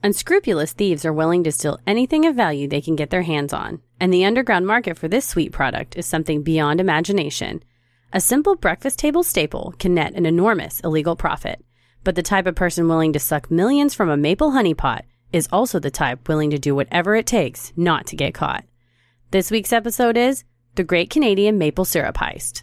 Unscrupulous thieves are willing to steal anything of value they can get their hands on, and the underground market for this sweet product is something beyond imagination. A simple breakfast table staple can net an enormous illegal profit, but the type of person willing to suck millions from a maple honey pot is also the type willing to do whatever it takes not to get caught. This week's episode is The Great Canadian Maple Syrup Heist.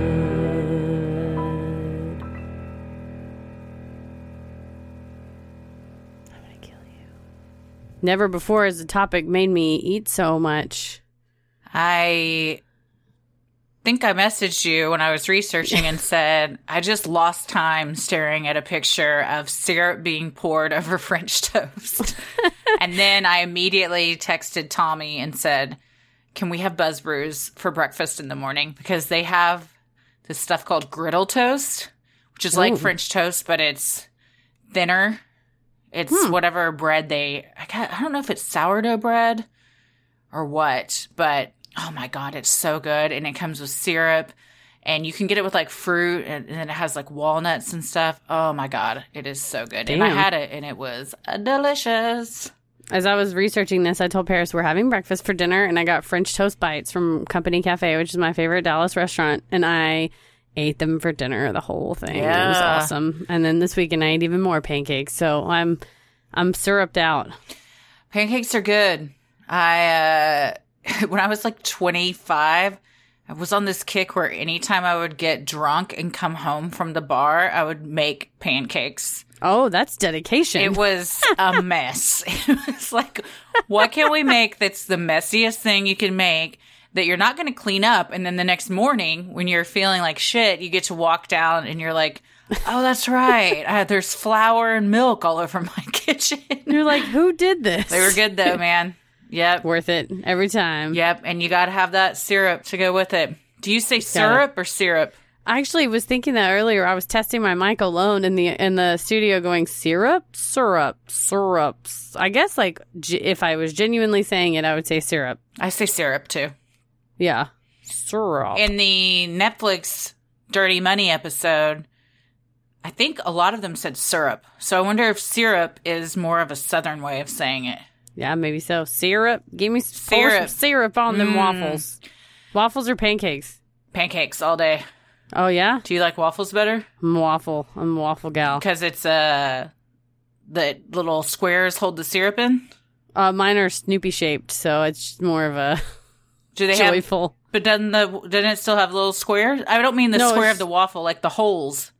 Never before has a topic made me eat so much. I think I messaged you when I was researching and said, I just lost time staring at a picture of syrup being poured over French toast. and then I immediately texted Tommy and said, Can we have Buzz Brews for breakfast in the morning? Because they have this stuff called griddle toast, which is like French toast, but it's thinner. It's whatever bread they, I, ca- I don't know if it's sourdough bread or what, but oh my god, it's so good. And it comes with syrup and you can get it with like fruit and, and then it has like walnuts and stuff. Oh my god, it is so good. And I had it and it was uh, delicious. As I was researching this, I told Paris we're having breakfast for dinner, and I got French toast bites from Company Cafe, which is my favorite Dallas restaurant, and I ate them for dinner, the whole thing. It was awesome. And then this weekend, I ate even more pancakes, so I'm I'm syruped out. Pancakes are good. I uh when I was like 25, I was on this kick where anytime I would get drunk and come home from the bar, I would make pancakes. Oh, that's dedication. It was a mess. It was like, what can we make that's the messiest thing you can make that you're not going to clean up? And then the next morning, when you're feeling like shit, you get to walk down and you're like, oh, that's right. Uh, there's flour and milk all over my kitchen. You're like, who did this? they were good though, man. Yep. Worth it every time. Yep. And you got to have that syrup to go with it. Do you say syrup or syrup? I actually was thinking that earlier. I was testing my mic alone in the in the studio, going syrup, syrup, syrups. I guess like g- if I was genuinely saying it, I would say syrup. I say syrup too. Yeah, syrup. in the Netflix Dirty Money episode, I think a lot of them said syrup. So I wonder if syrup is more of a southern way of saying it. Yeah, maybe so. Syrup. Give me Syrup. syrup on them Mm. waffles. Waffles or pancakes? Pancakes all day. Oh yeah, Do you like waffles better? I'm waffle. I'm a waffle gal. Because it's uh the little squares hold the syrup in. Uh, mine are Snoopy shaped, so it's more of a Do they have? joyful. But doesn't the doesn't it still have little squares? I don't mean the No, square of the waffle, like the holes.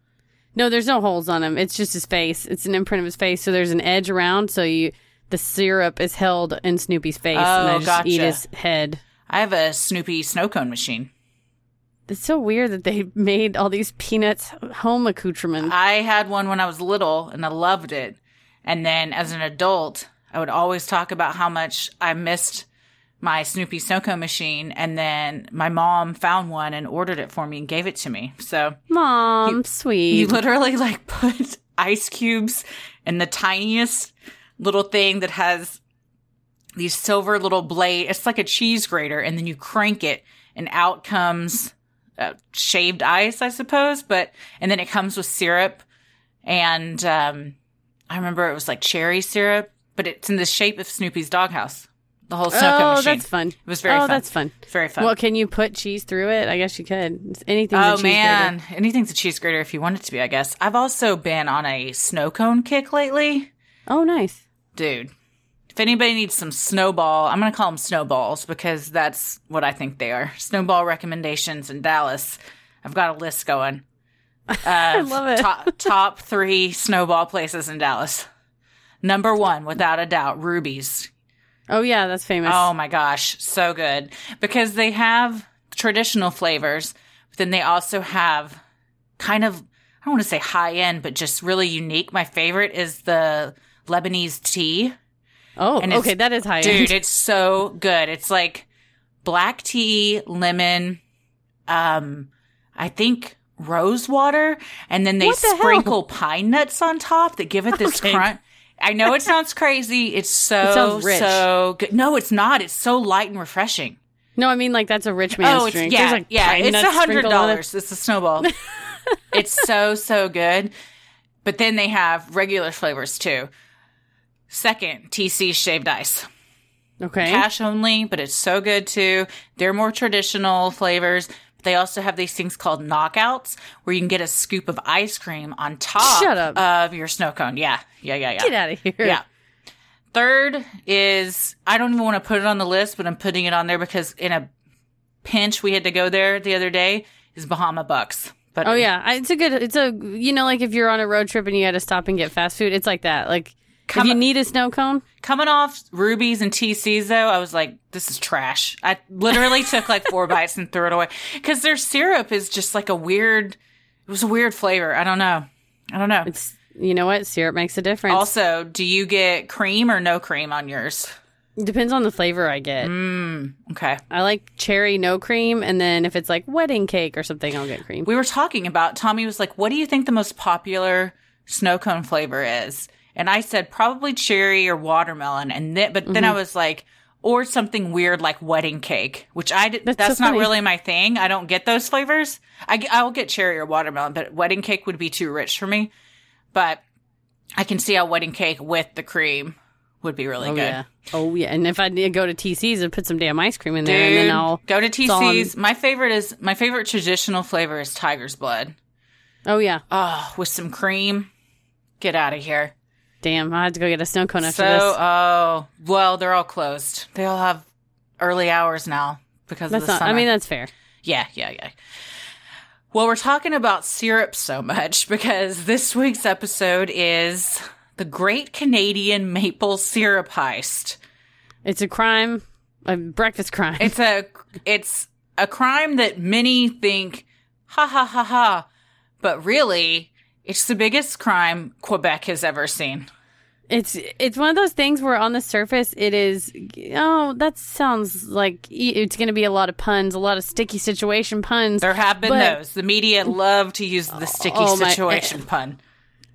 No, there's no holes on him. It's just his face. It's an imprint of his face. So there's an edge around. So you, the syrup is held in Snoopy's face, and I Oh, just eat gotcha. his head. I have a Snoopy snow cone machine. It's so weird that they made all these peanuts home accoutrements. I had one when I was little and I loved it. And then as an adult, I would always talk about how much I missed my Snoopy snow cone machine. And then my mom found one and ordered it for me and gave it to me. So Mom, sweet. you literally like put ice cubes in the tiniest little thing that has these silver little blade. It's like a cheese grater. And then you crank it and out comes uh, shaved ice, I suppose. But, and then it comes with syrup. And, um, I remember it was like cherry syrup, but it's in the shape of Snoopy's doghouse. The whole snow cone oh, machine. that's fun. It was very oh, fun. that's fun. Very fun. Well, can you put cheese through it? I guess you could. Anything. Anything's a Oh cheese man, grater. anything's a cheese grater if you want it to be, I guess. I've also been on a snow cone kick lately. Oh, nice. Dude, if anybody needs some snowball, I'm going to call them snowballs because that's what I think they are. Snowball recommendations in Dallas. I've got a list going. Uh, I love it. Top, top three snowball places in Dallas. Number one, without a doubt, Ruby's. Oh yeah, that's famous. Oh my gosh, so good. Because they have traditional flavors, but then they also have kind of, I don't want to say high end, but just really unique. My favorite is the Lebanese tea. Oh, And okay, that is high Dude, end. Dude, it's so good. It's like black tea, lemon, um, I think rose water, and then they the hell? sprinkle pine nuts on top that give it this Okay. crunch. I know it sounds crazy. It's so It rich. so good. No, it's not. It's so light and refreshing. No, I mean like that's a rich man's oh, it's drink. yeah, like, yeah. It's a hundred sprinkled on it. dollars. It's a snowball. it's so so good. But then they have regular flavors too. Second, TC shaved ice. Okay. cash only, but it's so good too. They're more traditional flavors. They also have these things called knockouts where you can get a scoop of ice cream on top of your snow cone. Yeah. Yeah, yeah, yeah. Get out of here. Yeah. Third is I don't even want to put it on the list, but I'm putting it on there because in a pinch we had to go there the other day is Bahama Bucks. But Oh yeah, it's a good. It's a you know like if you're on a road trip and you had to stop and get fast food, it's like that. Like Come if you need a snow cone, coming off Ruby's and TCs though, I was like, this is trash. I literally took like four bites and threw it away because their syrup is just like a weird. It was a weird flavor. I don't know. I don't know. it's you know what syrup makes a difference. Also, do you get cream or no cream on yours? Depends on the flavor I get. Mm, okay. I like cherry no cream, and then if it's like wedding cake or something, I'll get cream. We were talking about. Tommy was like, "What do you think the most popular snow cone flavor is?" And I said probably cherry or watermelon. And then, but then I mm-hmm. was like, or something weird like wedding cake, which I did, That's that's, so not funny. really my thing. I don't get those flavors. I I will get cherry or watermelon, but wedding cake would be too rich for me. But I can see how wedding cake with the cream would be really Oh good. yeah, oh yeah. And if I go to TC's and put some damn ice cream in there, Dude, and then I'll go to all on- TC's. My favorite is my favorite traditional flavor is tiger's blood. oh yeah, Oh, with some cream. Get out of here. Damn, I have to go get a snow cone after So, this. oh, well, they're all closed. They all have early hours now because That's of the not. summer. I mean, that's fair. yeah, yeah, yeah. Well, we're talking about syrup so much because this week's episode is the Great Canadian Maple Syrup Heist. It's a crime, a breakfast crime. It's a it's a crime that many think ha ha ha ha, but really it's the biggest crime Quebec has ever seen. It's it's one of those things where on the surface it is oh that sounds like it's going to be a lot of puns, a lot of sticky situation puns. There have been But- those. The media love to use the sticky Oh, my- situation pun.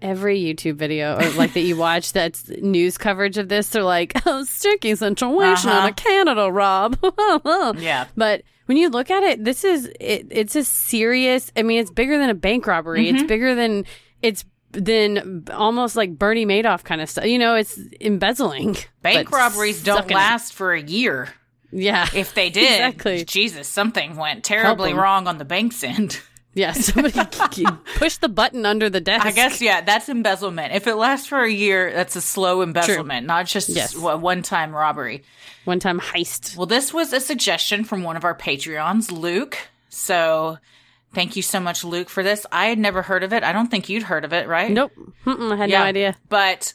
Every YouTube video or like that you watch that's news coverage of this, they're like oh sticky situation Uh-huh. out of Canada, Rob. Yeah. But when you look at it, this is it, it's a serious. I mean, it's bigger than a bank robbery. Mm-hmm. It's bigger than it's than almost like Bernie Madoff kind of stuff. You know, it's embezzling. Bank robberies don't sucking it. last for a year. Yeah. If they did, Exactly. Jesus, something went terribly wrong on the bank's end. Yeah, somebody push the button under the desk. I guess, yeah, that's embezzlement. If it lasts for a year, that's a slow embezzlement, not just Yes. a one time robbery. one time heist. Well, this was a suggestion from one of our Patreons, Luke. So thank you so much, Luke, for this. I had never heard of it. I don't think you'd heard of it, right? Nope, Mm-mm, I had Yeah. no idea. But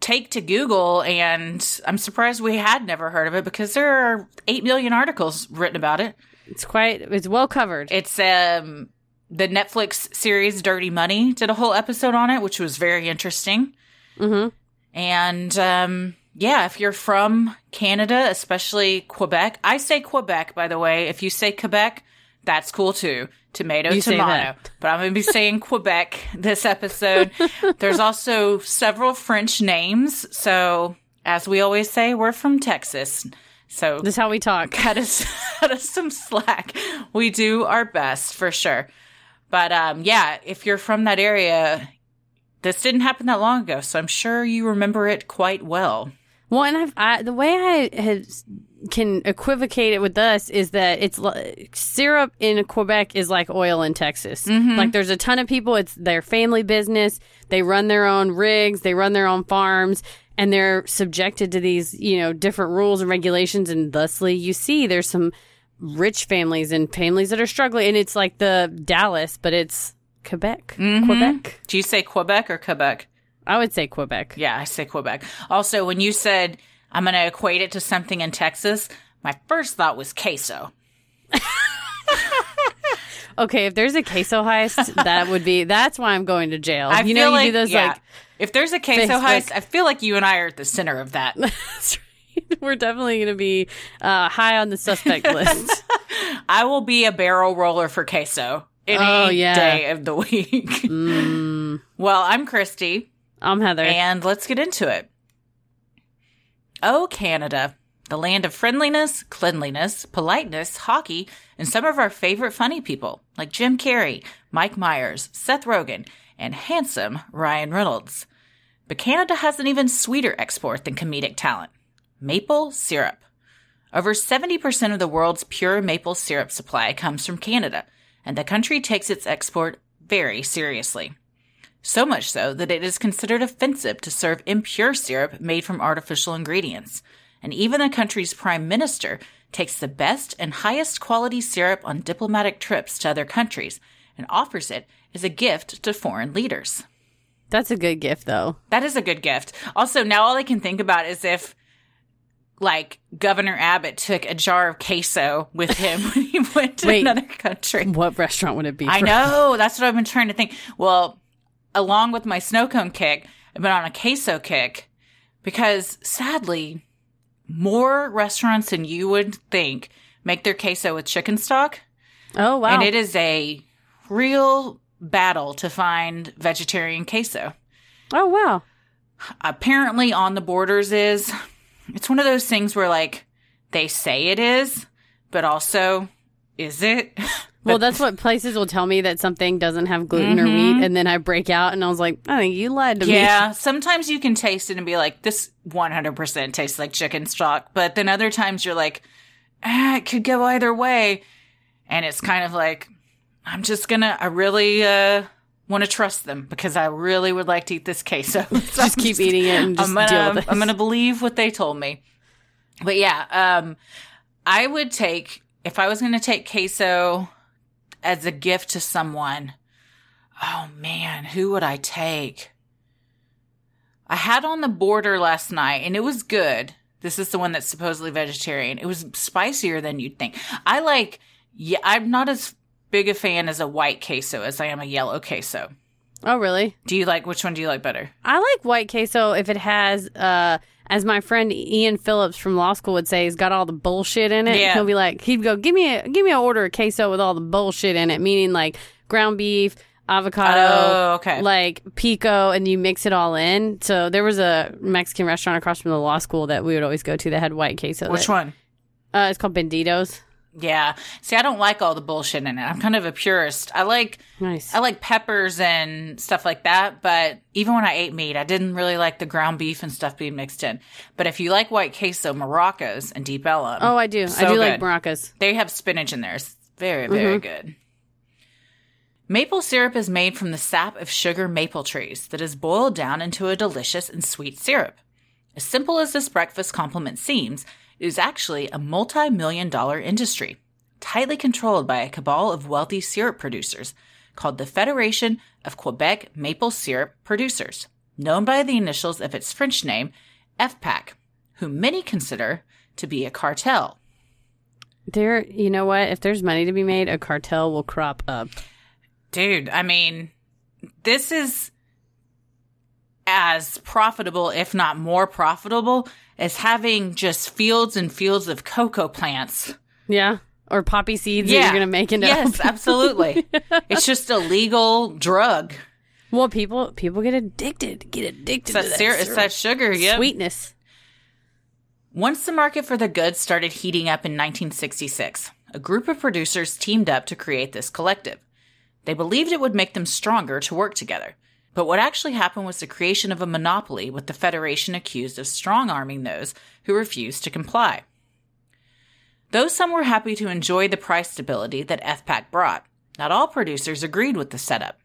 take to Google, and I'm surprised we had never heard of it because there are 8 million articles written about it. It's quite. It's well covered. It's um the Netflix series Dirty Money did a whole episode on it, which was very interesting. hmm And um yeah, if you're from Canada, especially Quebec, I say Quebec by the way. If you say Quebec, that's cool too. Tomato, You tomato. But I'm going to be saying Quebec this episode. There's also several French names. So, as we always say, we're from Texas. So, This is how we talk. cut us cut us some slack. We do our best for sure. But um yeah, if you're from that area, this didn't happen that long ago, so I'm sure you remember it quite well. Well, and I've, I, the way I had, can equivocate it with us is that it's syrup in Quebec is like oil in Texas. Like there's a ton of people. It's their family business. They run their own rigs. They run their own farms. And they're subjected to these, you know, different rules and regulations. And thusly, you see there's some rich families and families that are struggling. And it's like the Dallas, but it's Quebec. Mm-hmm. Quebec. Do you say Quebec or Quebec? I would say Quebec. Yeah, I say Quebec. Also, when you said I'm going to equate it to something in Texas, my first thought was queso. Okay, if there's a queso heist, that would be that's why I'm going to jail. I you know, you like do those yeah. like if there's a queso Facebook. heist, I feel like you and I are at the center of that. We're definitely going to be uh, high on the suspect list. I will be a barrel roller for queso any Oh, yeah. day of the week. Mm, well, I'm Christy, I'm Heather. and let's get into it. Oh, Canada, the land of friendliness, cleanliness, politeness, hockey, and some of our favorite funny people like Jim Carrey, Mike Myers, Seth Rogen, and handsome Ryan Reynolds. But Canada has an even sweeter export than comedic talent maple syrup. Over 70% of the world's pure maple syrup supply comes from Canada, and the country takes its export very seriously. So much so that it is considered offensive to serve impure syrup made from artificial ingredients. And even the country's prime minister takes the best and highest quality syrup on diplomatic trips to other countries and offers it as a gift to foreign leaders. That's a good gift, though. That is a good gift. Also, now all I can think about is if like Governor Abbott took a jar of queso with him when he went to Wait. another country. What restaurant would it be? I know. That's what I've been trying to think. Well, along with my snow cone kick, I've been on a queso kick because sadly, more restaurants than you would think make their queso with chicken stock. Oh wow! And it is a real battle to find vegetarian queso. oh wow! Apparently, on the borders is it's one of those things where like they say it is, but also is it? Well, that's what places will tell me that something doesn't have gluten or Mm-hmm. wheat, and then I break out and I was like, I think you lied to me. Yeah, sometimes you can taste it and be like, this 100% tastes like chicken stock. But then other times you're like, ah, it could go either way. And it's kind of like, I'm just gonna, I really, uh, want to trust them because I really would like to eat this queso. So Just keep eating it and just I'm gonna, deal with it. I'm gonna believe what they told me. But yeah, um, I would take, if I was gonna take queso as a gift to someone, oh man, who would I take? I had on the border last night and it was good. This is the one that's supposedly vegetarian. It was spicier than you'd think. I like, yeah, I'm not as big a fan as a white queso as I am a yellow queso. Oh really? Do you like, which one do you like better? I like white queso if it has, uh, as my friend Ian Phillips from law school would say, he's got all the bullshit in it. Yeah. He'll be like, he'd go, give me a, give me an order of queso with all the bullshit in it, meaning like ground beef, avocado, Oh, okay. like pico, and you mix it all in. So there was a Mexican restaurant across from the law school that we would always go to that had white queso. Which that- one? Uh, it's called Benditos. Yeah. See, I don't like all the bullshit in it. I'm kind of a purist. I like Nice. I like peppers and stuff like that, but even when I ate meat, I didn't really like the ground beef and stuff being mixed in. But if you like white queso, Morocco's and Deep Ellum. oh, I do. I so do like Morocco's. They have spinach in there. It's very, very mm-hmm. good. Maple syrup is made from the sap of sugar maple trees that is boiled down into a delicious and sweet syrup. As simple as this breakfast compliment seems, is actually a multi million dollar industry, tightly controlled by a cabal of wealthy syrup producers called the Federation of Quebec Maple Syrup Producers, known by the initials of its French name, FPAQ, whom many consider to be a cartel. There, you know what? If there's money to be made, a cartel will crop up. Dude, I mean, this is as profitable, if not more profitable, as having just fields and fields of cocoa plants. Yeah. Or poppy seeds that you're going to make into Yes, absolutely. it's just a legal drug. Well, people people get addicted. Get addicted It's to that syrup, it's that sugar, yeah. sweetness. Once the market for the goods started heating up in 1966, a group of producers teamed up to create this collective. They believed it would make them stronger to work together. But what actually happened was the creation of a monopoly with the Federation accused of strong arming those who refused to comply. Though some were happy to enjoy the price stability that FPAQ brought, not all producers agreed with the setup.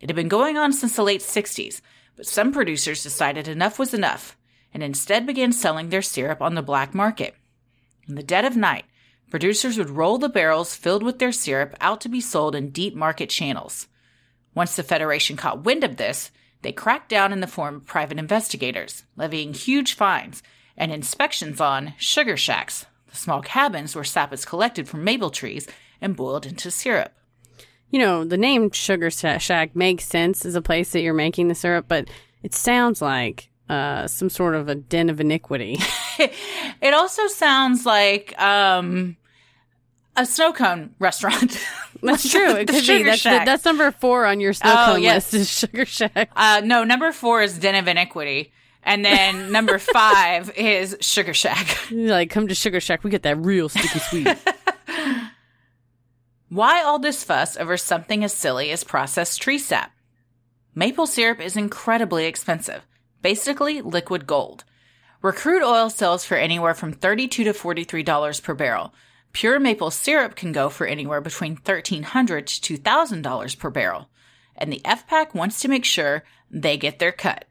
It had been going on since the late 60s, but some producers decided enough was enough and instead began selling their syrup on the black market. In the dead of night, producers would roll the barrels filled with their syrup out to be sold in deep market channels. Once the Federation caught wind of this, they cracked down in the form of private investigators, levying huge fines and inspections on sugar shacks, the small cabins where sap is collected from maple trees and boiled into syrup. you know, the name Sugar Sha- Shack makes sense as a place that you're making the syrup, but it sounds like uh, some sort of a den of iniquity. It also sounds like um, a snow cone restaurant. That's true. It The could be. That's, Shack. that's number four on your snow Oh, cone yes. list is Sugar Shack. Uh, no, number four is Den of Iniquity. And then number five is Sugar Shack. Like, come to Sugar Shack. We get that real sticky sweet. Why all this fuss over something as silly as processed tree sap? Maple syrup is incredibly expensive, basically liquid gold. Recruit oil sells for anywhere from 32 to $43 per barrel, pure maple syrup can go for anywhere between 1,300 to $2,000 per barrel. And the FPAQ wants to make sure they get their cut.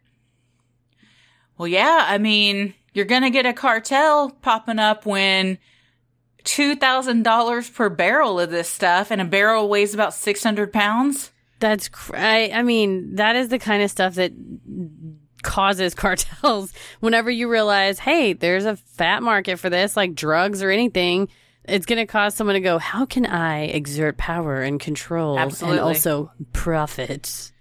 Well, yeah, I mean, you're going to get a cartel popping up when $2,000 per barrel of this stuff and a barrel weighs about 600 pounds. That's cr- I, I mean that is the kind of stuff that causes cartels. Whenever you realize, hey, there's a fat market for this, like drugs or anything, it's going to cause someone to go, how can I exert power and control Absolutely. and also profit?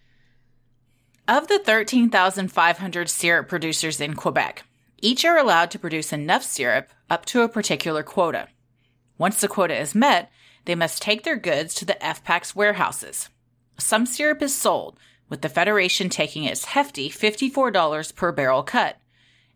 Of the 13,500 syrup producers in Quebec, each are allowed to produce enough syrup up to a particular quota. Once the quota is met, they must take their goods to the FPAQ's warehouses. Some syrup is sold, with the Federation taking its hefty $54 per barrel cut,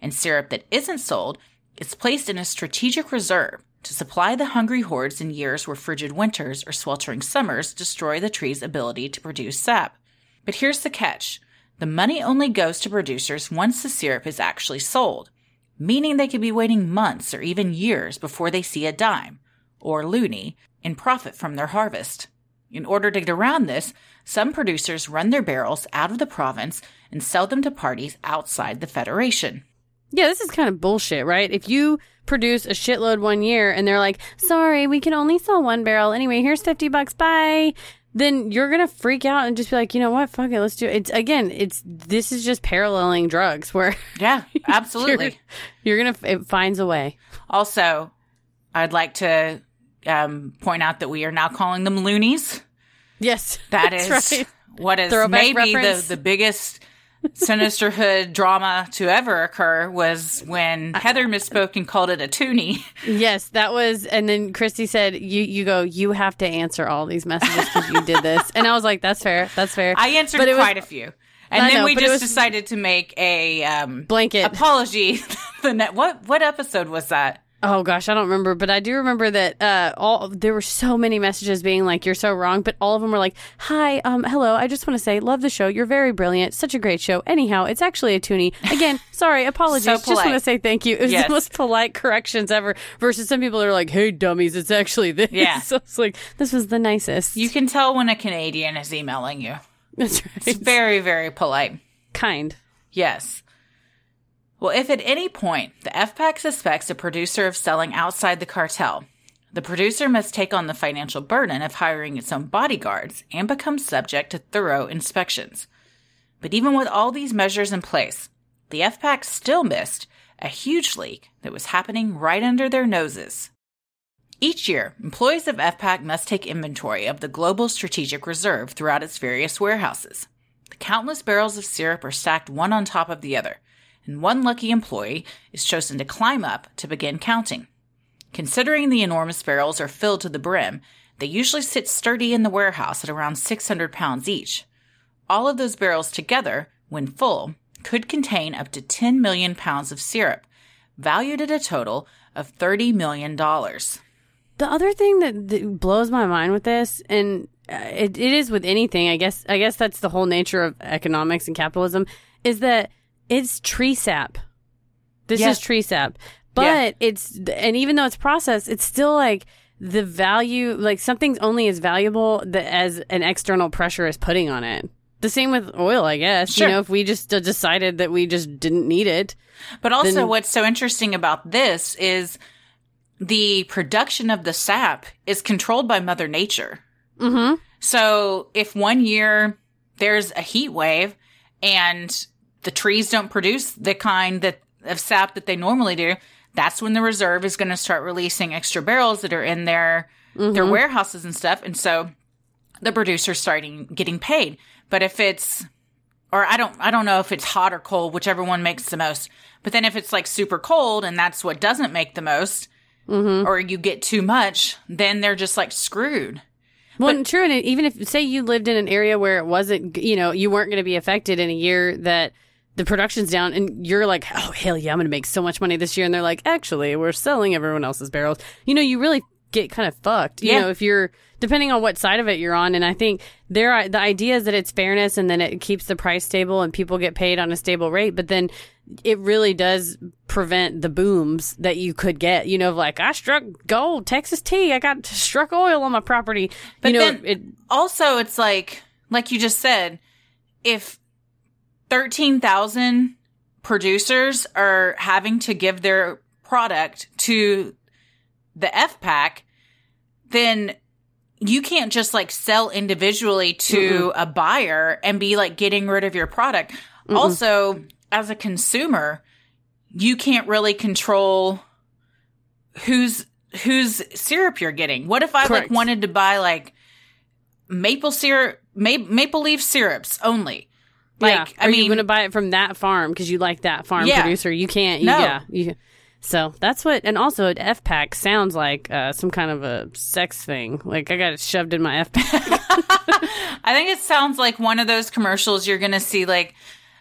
and syrup that isn't sold is placed in a strategic reserve to supply the hungry hordes in years where frigid winters or sweltering summers destroy the tree's ability to produce sap. But here's the catch the money only goes to producers once the syrup is actually sold, meaning they could be waiting months or even years before they see a dime, or loony, in profit from their harvest. In order to get around this, some producers run their barrels out of the province and sell them to parties outside the Federation. Yeah, this is kind of bullshit, right? If you produce a shitload one year and they're like, sorry, we can only sell one barrel. Anyway, here's 50 bucks. Bye. Then you're going to freak out and just be like, you know what? Fuck it. Let's do it. It's again, it's, this is just paralleling drugs where Yeah, absolutely. you're, you're going to, it finds a way. Also, I'd like to um, point out that we are now calling them loonies. Yes. That is right. what is Throwback maybe the, the biggest sinisterhood drama to ever occur was when Heather misspoke and called it a toonie. Yes, that was, and then Christy said, "You, you go, you have to answer all these messages because you did this." And I was like, "That's fair, that's fair." I answered it was- quite a few. And I then know, we just decided to make a um, Blanket. apology. the net, what what episode was that? Oh gosh, I don't remember, but I do remember that uh, all there were so many messages being like, "You're so wrong," but all of them were like, "Hi, um, hello. I just want to say, love the show. You're very brilliant. Such a great show. Anyhow, it's actually a toonie. Again, sorry, apologies. So just want to say thank you. It was Yes. the most polite corrections ever. Versus some people are like, "Hey, dummies, it's actually this." Yeah. so it's like this was the nicest. You can tell when a Canadian is emailing you. That's It's very very polite. kind. Yes. Well, if at any point the FPAQ suspects a producer of selling outside the cartel, the producer must take on the financial burden of hiring its own bodyguards and become subject to thorough inspections. But even with all these measures in place, the FPAQ still missed a huge leak that was happening right under their noses. Each year, employees of FPAQ must take inventory of the global strategic reserve throughout its various warehouses. The countless barrels of syrup are stacked one on top of the other, and one lucky employee is chosen to climb up to begin counting. Considering the enormous barrels are filled to the brim, they usually sit sturdy in the warehouse at around 600 pounds each. All of those barrels together, when full, could contain up to 10 million pounds of syrup, valued at a total of $30 million. The other thing that, that blows my mind with this, and uh, it, it is with anything, I guess. I guess that's the whole nature of economics and capitalism, is that it's tree sap. This Yes. is tree sap, but it's and even though it's processed, it's still like the value. Like something's only as valuable as an external pressure is putting on it. The same with oil, I guess. Sure. You know, if we just decided that we just didn't need it, But also, Then- what's so interesting about this is the production of the sap is controlled by Mother Nature. mm-hmm. So if one year there's a heat wave and the trees don't produce the kind that of sap that they normally do, that's when the reserve is going to start releasing extra barrels that are in their their mm-hmm. warehouses and stuff. And so the producer's starting getting paid. But if it's or I don't I don't know if it's hot or cold, whichever one makes the most. But then if it's like super cold and that's what doesn't make the most, mm-hmm. or you get too much, then they're just like screwed. Well, and true. And even if, say, you lived in an area where it wasn't, you know, you weren't going to be affected in a year that the production's down, and you're like, oh, hell yeah, I'm going to make so much money this year. And they're like, actually, we're selling everyone else's barrels. You know, you really get kind of fucked. You Yeah. know, if you're, depending on what side of it you're on. And I think there are, the idea is that it's fairness and then it keeps the price stable and people get paid on a stable rate. But then it really does prevent the booms that you could get, you know, like, I struck gold, Texas tea, I got struck oil on my property. But you know, then it, also it's like like you just said, if thirteen thousand producers are having to give their product to the F pack, then you can't just like sell individually to a buyer and be like getting rid of your product. Also, as a consumer, you can't really control whose whose syrup you're getting. What if I Correct. like wanted to buy like maple syrup, ma- maple leaf syrups only? Like, yeah. I mean, you going to buy it from that farm because you like that farm Yeah. producer? You can't. You, No. Yeah. You, so that's what, and also an F pack sounds like uh, some kind of a sex thing. Like I got it shoved in my F pack. I think it sounds like one of those commercials you're going to see like,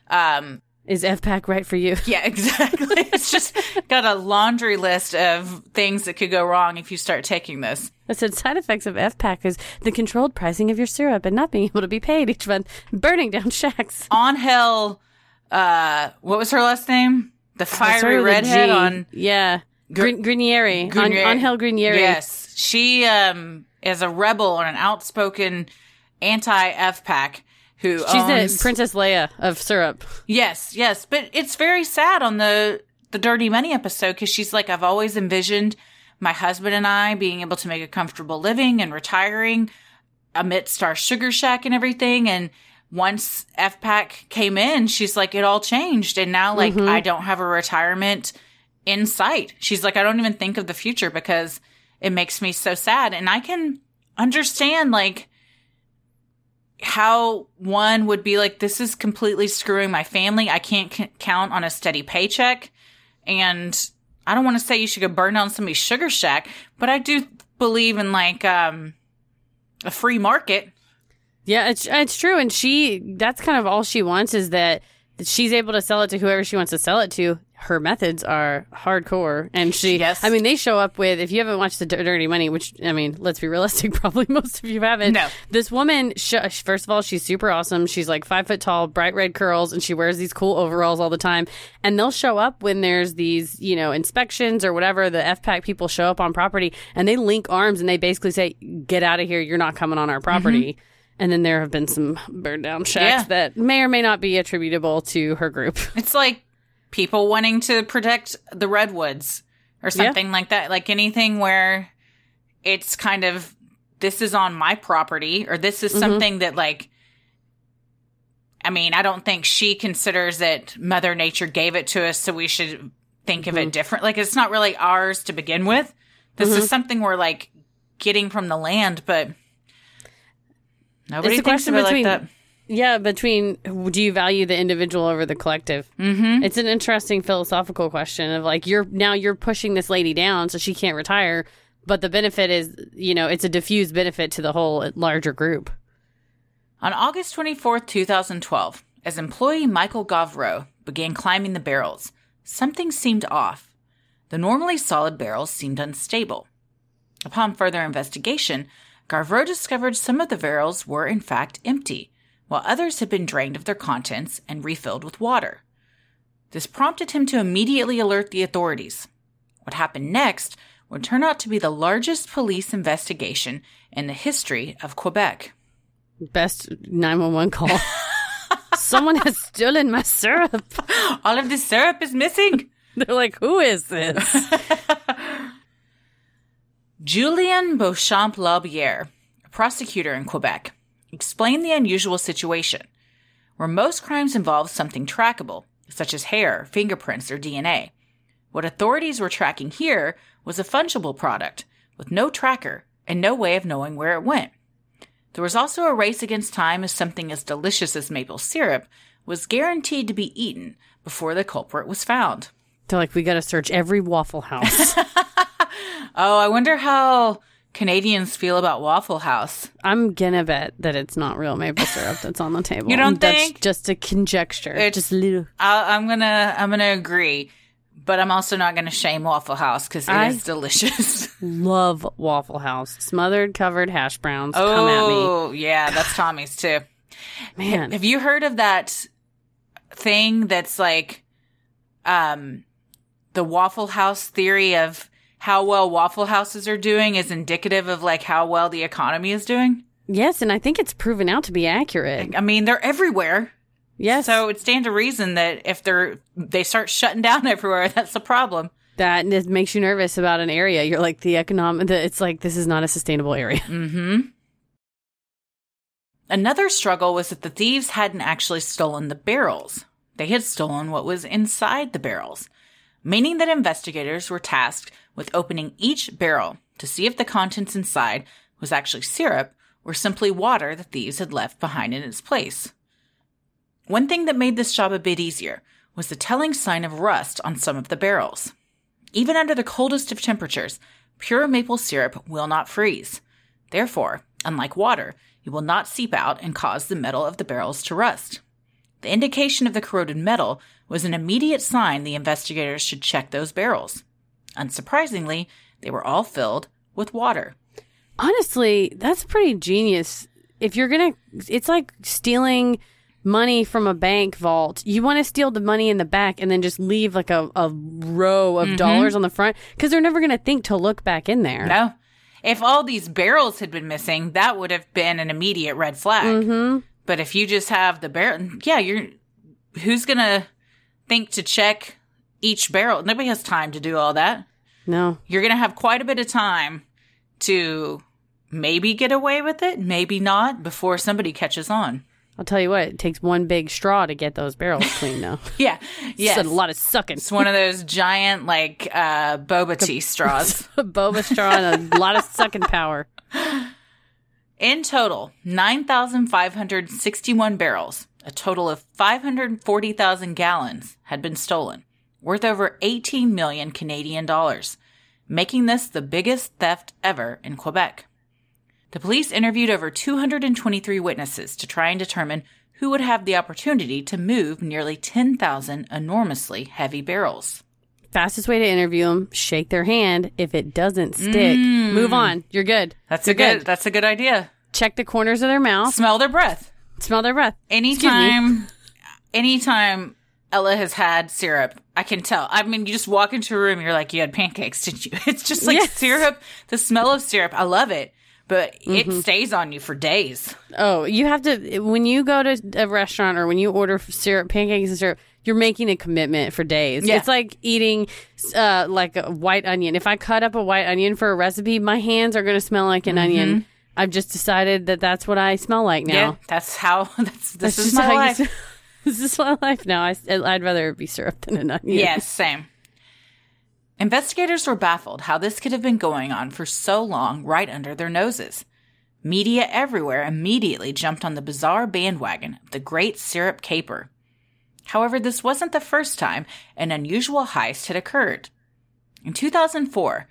um, Is F pack right for you? yeah, exactly. it's just got a laundry list of things that could go wrong if you start taking this. I said side effects of F pack is the controlled pricing of your syrup and not being able to be paid each month, burning down shacks. Angel, uh, what was her last name? The fiery redhead on yeah. Grin- Grinieri. Grunier- On, Angel Grinieri. Yes, she um is a rebel and an outspoken anti F pack who She's owns. the um, Princess Leia of syrup. yes, yes, but it's very sad on the the Dirty Money episode because she's like, I've always envisioned my husband and I being able to make a comfortable living and retiring amidst our sugar shack and everything and. Once FPAQ came in, she's like, it all changed. And now, like, mm-hmm. I don't have a retirement in sight. She's like, I don't even think of the future because it makes me so sad. And I can understand like how one would be like, this is completely screwing my family. I can't c- count on a steady paycheck. And I don't want to say you should go burn down somebody's sugar shack, but I do believe in like, um, a free market. Yeah, it's it's true, and she that's kind of all she wants is that that she's able to sell it to whoever she wants to sell it to. Her methods are hardcore, and she. Yes. I mean, they show up with. If you haven't watched the Dirty Money, which I mean, let's be realistic, probably most of you haven't. No. This woman, first of all, she's super awesome. She's like five foot tall, bright red curls, and she wears these cool overalls all the time. And they'll show up when there's these, you know, inspections or whatever. The FPAQ people show up on property, and they link arms and they basically say, "Get out of here! You're not coming on our property." Mm-hmm. And then there have been some burned down shacks Yeah. that may or may not be attributable to her group. It's like people wanting to protect the redwoods or something like that. Like anything where it's kind of this is on my property or this is mm-hmm. something that like I mean, I don't think she considers that Mother Nature gave it to us, so we should think of it mm-hmm. different. Like it's not really ours to begin with. This is mm-hmm. something we're like getting from the land, but nobody It's a question like between- that. Yeah, between do you value the individual over the collective? Mm-hmm. It's an interesting philosophical question of like you're now you're pushing this lady down so she can't retire, but the benefit is you know it's a diffused benefit to the whole larger group. On August 24th, 2012, as employee Michael Gauvreau began climbing the barrels, something seemed off. The normally solid barrels seemed unstable. Upon further investigation, Gauvreau discovered some of the barrels were in fact empty, while others had been drained of their contents and refilled with water. This prompted him to immediately alert the authorities. What happened next would turn out to be the largest police investigation in the history of Quebec. Best nine one one call. Someone has stolen my syrup. All of this syrup is missing. They're like, who is this? Julien Beauchamp Laubière, a prosecutor in Quebec, explained the unusual situation, where most crimes involve something trackable, such as hair, fingerprints, or DNA. What authorities were tracking here was a fungible product with no tracker and no way of knowing where it went. There was also a race against time as something as delicious as maple syrup was guaranteed to be eaten before the culprit was found. They're like, we got to search every Waffle House. Oh, I wonder how Canadians feel about Waffle House. I'm gonna bet that it's not real maple syrup that's on the table. You don't that's think? Just a conjecture. It's- just a little. I, I'm gonna I'm gonna agree, but I'm also not gonna shame Waffle House because it is I- delicious. Love Waffle House. Smothered covered hash browns. Come at me. oh yeah, that's Tommy's too. Man. Have you heard of that thing that's like um the Waffle House theory of how well Waffle Houses are doing is indicative of like how well the economy is doing? Yes, and I think it's proven out to be accurate. I mean, they're everywhere. Yes. So it stands to reason that if they're they start shutting down everywhere, that's a problem. that makes you nervous about an area. You're like the economic. The, it's like this is not a sustainable area. Mm-hmm. Another struggle was that the thieves hadn't actually stolen the barrels. They had stolen what was inside the barrels, meaning that investigators were tasked with opening each barrel to see if the contents inside was actually syrup or simply water the thieves had left behind in its place. One thing that made this job a bit easier was the telling sign of rust on some of the barrels. Even under the coldest of temperatures, pure maple syrup will not freeze. Therefore, unlike water, it will not seep out and cause the metal of the barrels to rust. The indication of the corroded metal was an immediate sign the investigators should check those barrels. Unsurprisingly, they were all filled with water. Honestly, that's pretty genius. If you're gonna, it's like stealing money from a bank vault. You want to steal the money in the back and then just leave like a, a row of dollars on the front because they're never gonna think to look back in there. No. If all these barrels had been missing, that would have been an immediate red flag. Mm-hmm. But if you just have the barrel, yeah, you're who's gonna think to check each barrel? Nobody has time to do all that. No. You're gonna have quite a bit of time to maybe get away with it, maybe not, before somebody catches on. I'll tell you what, it takes one big straw to get those barrels clean though. Yeah, yes. It's a lot of sucking. It's one of those giant like uh, boba tea straws. Boba straw and a lot of sucking power. In total, 9,561 barrels, a total of 540,000 gallons, had been stolen, worth over 18 million Canadian dollars, making this the biggest theft ever in Quebec. The police interviewed over 223 witnesses to try and determine who would have the opportunity to move nearly 10,000 enormously heavy barrels. Fastest way to interview them: shake their hand. If it doesn't stick, mm. move on. You're good. That's You're a good, that's a good idea. Check the corners of their mouth. Smell their breath. Smell their breath. Anytime, anytime Ella has had syrup, I can tell. I mean, you just walk into a room, you're like, you had pancakes, didn't you? It's just like Yes. syrup. The smell of syrup, I love it, but Mm-hmm. it stays on you for days. Oh, you have to when you go to a restaurant or when you order syrup, pancakes and syrup. You're making a commitment for days. Yeah. It's like eating uh, like a white onion. If I cut up a white onion for a recipe, my hands are going to smell like an onion. I've just decided that that's what I smell like now. Yeah, that's how. That's this That's is my life. s- this is my life now. I, I'd rather be syrup than an onion. Yes, same. Investigators were baffled how this could have been going on for so long right under their noses. Media everywhere immediately jumped on the bizarre bandwagon of the Great Syrup Caper. However, this wasn't the first time an unusual heist had occurred. In 2004,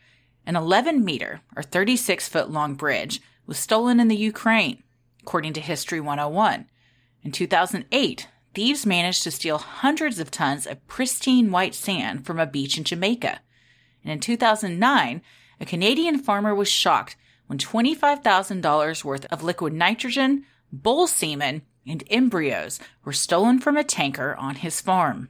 an 11 meter or 36 foot long bridge was stolen in the Ukraine, according to History 101. In 2008, thieves managed to steal hundreds of tons of pristine white sand from a beach in Jamaica. And in 2009, a Canadian farmer was shocked when $25,000 worth of liquid nitrogen, bull semen, and embryos were stolen from a tanker on his farm.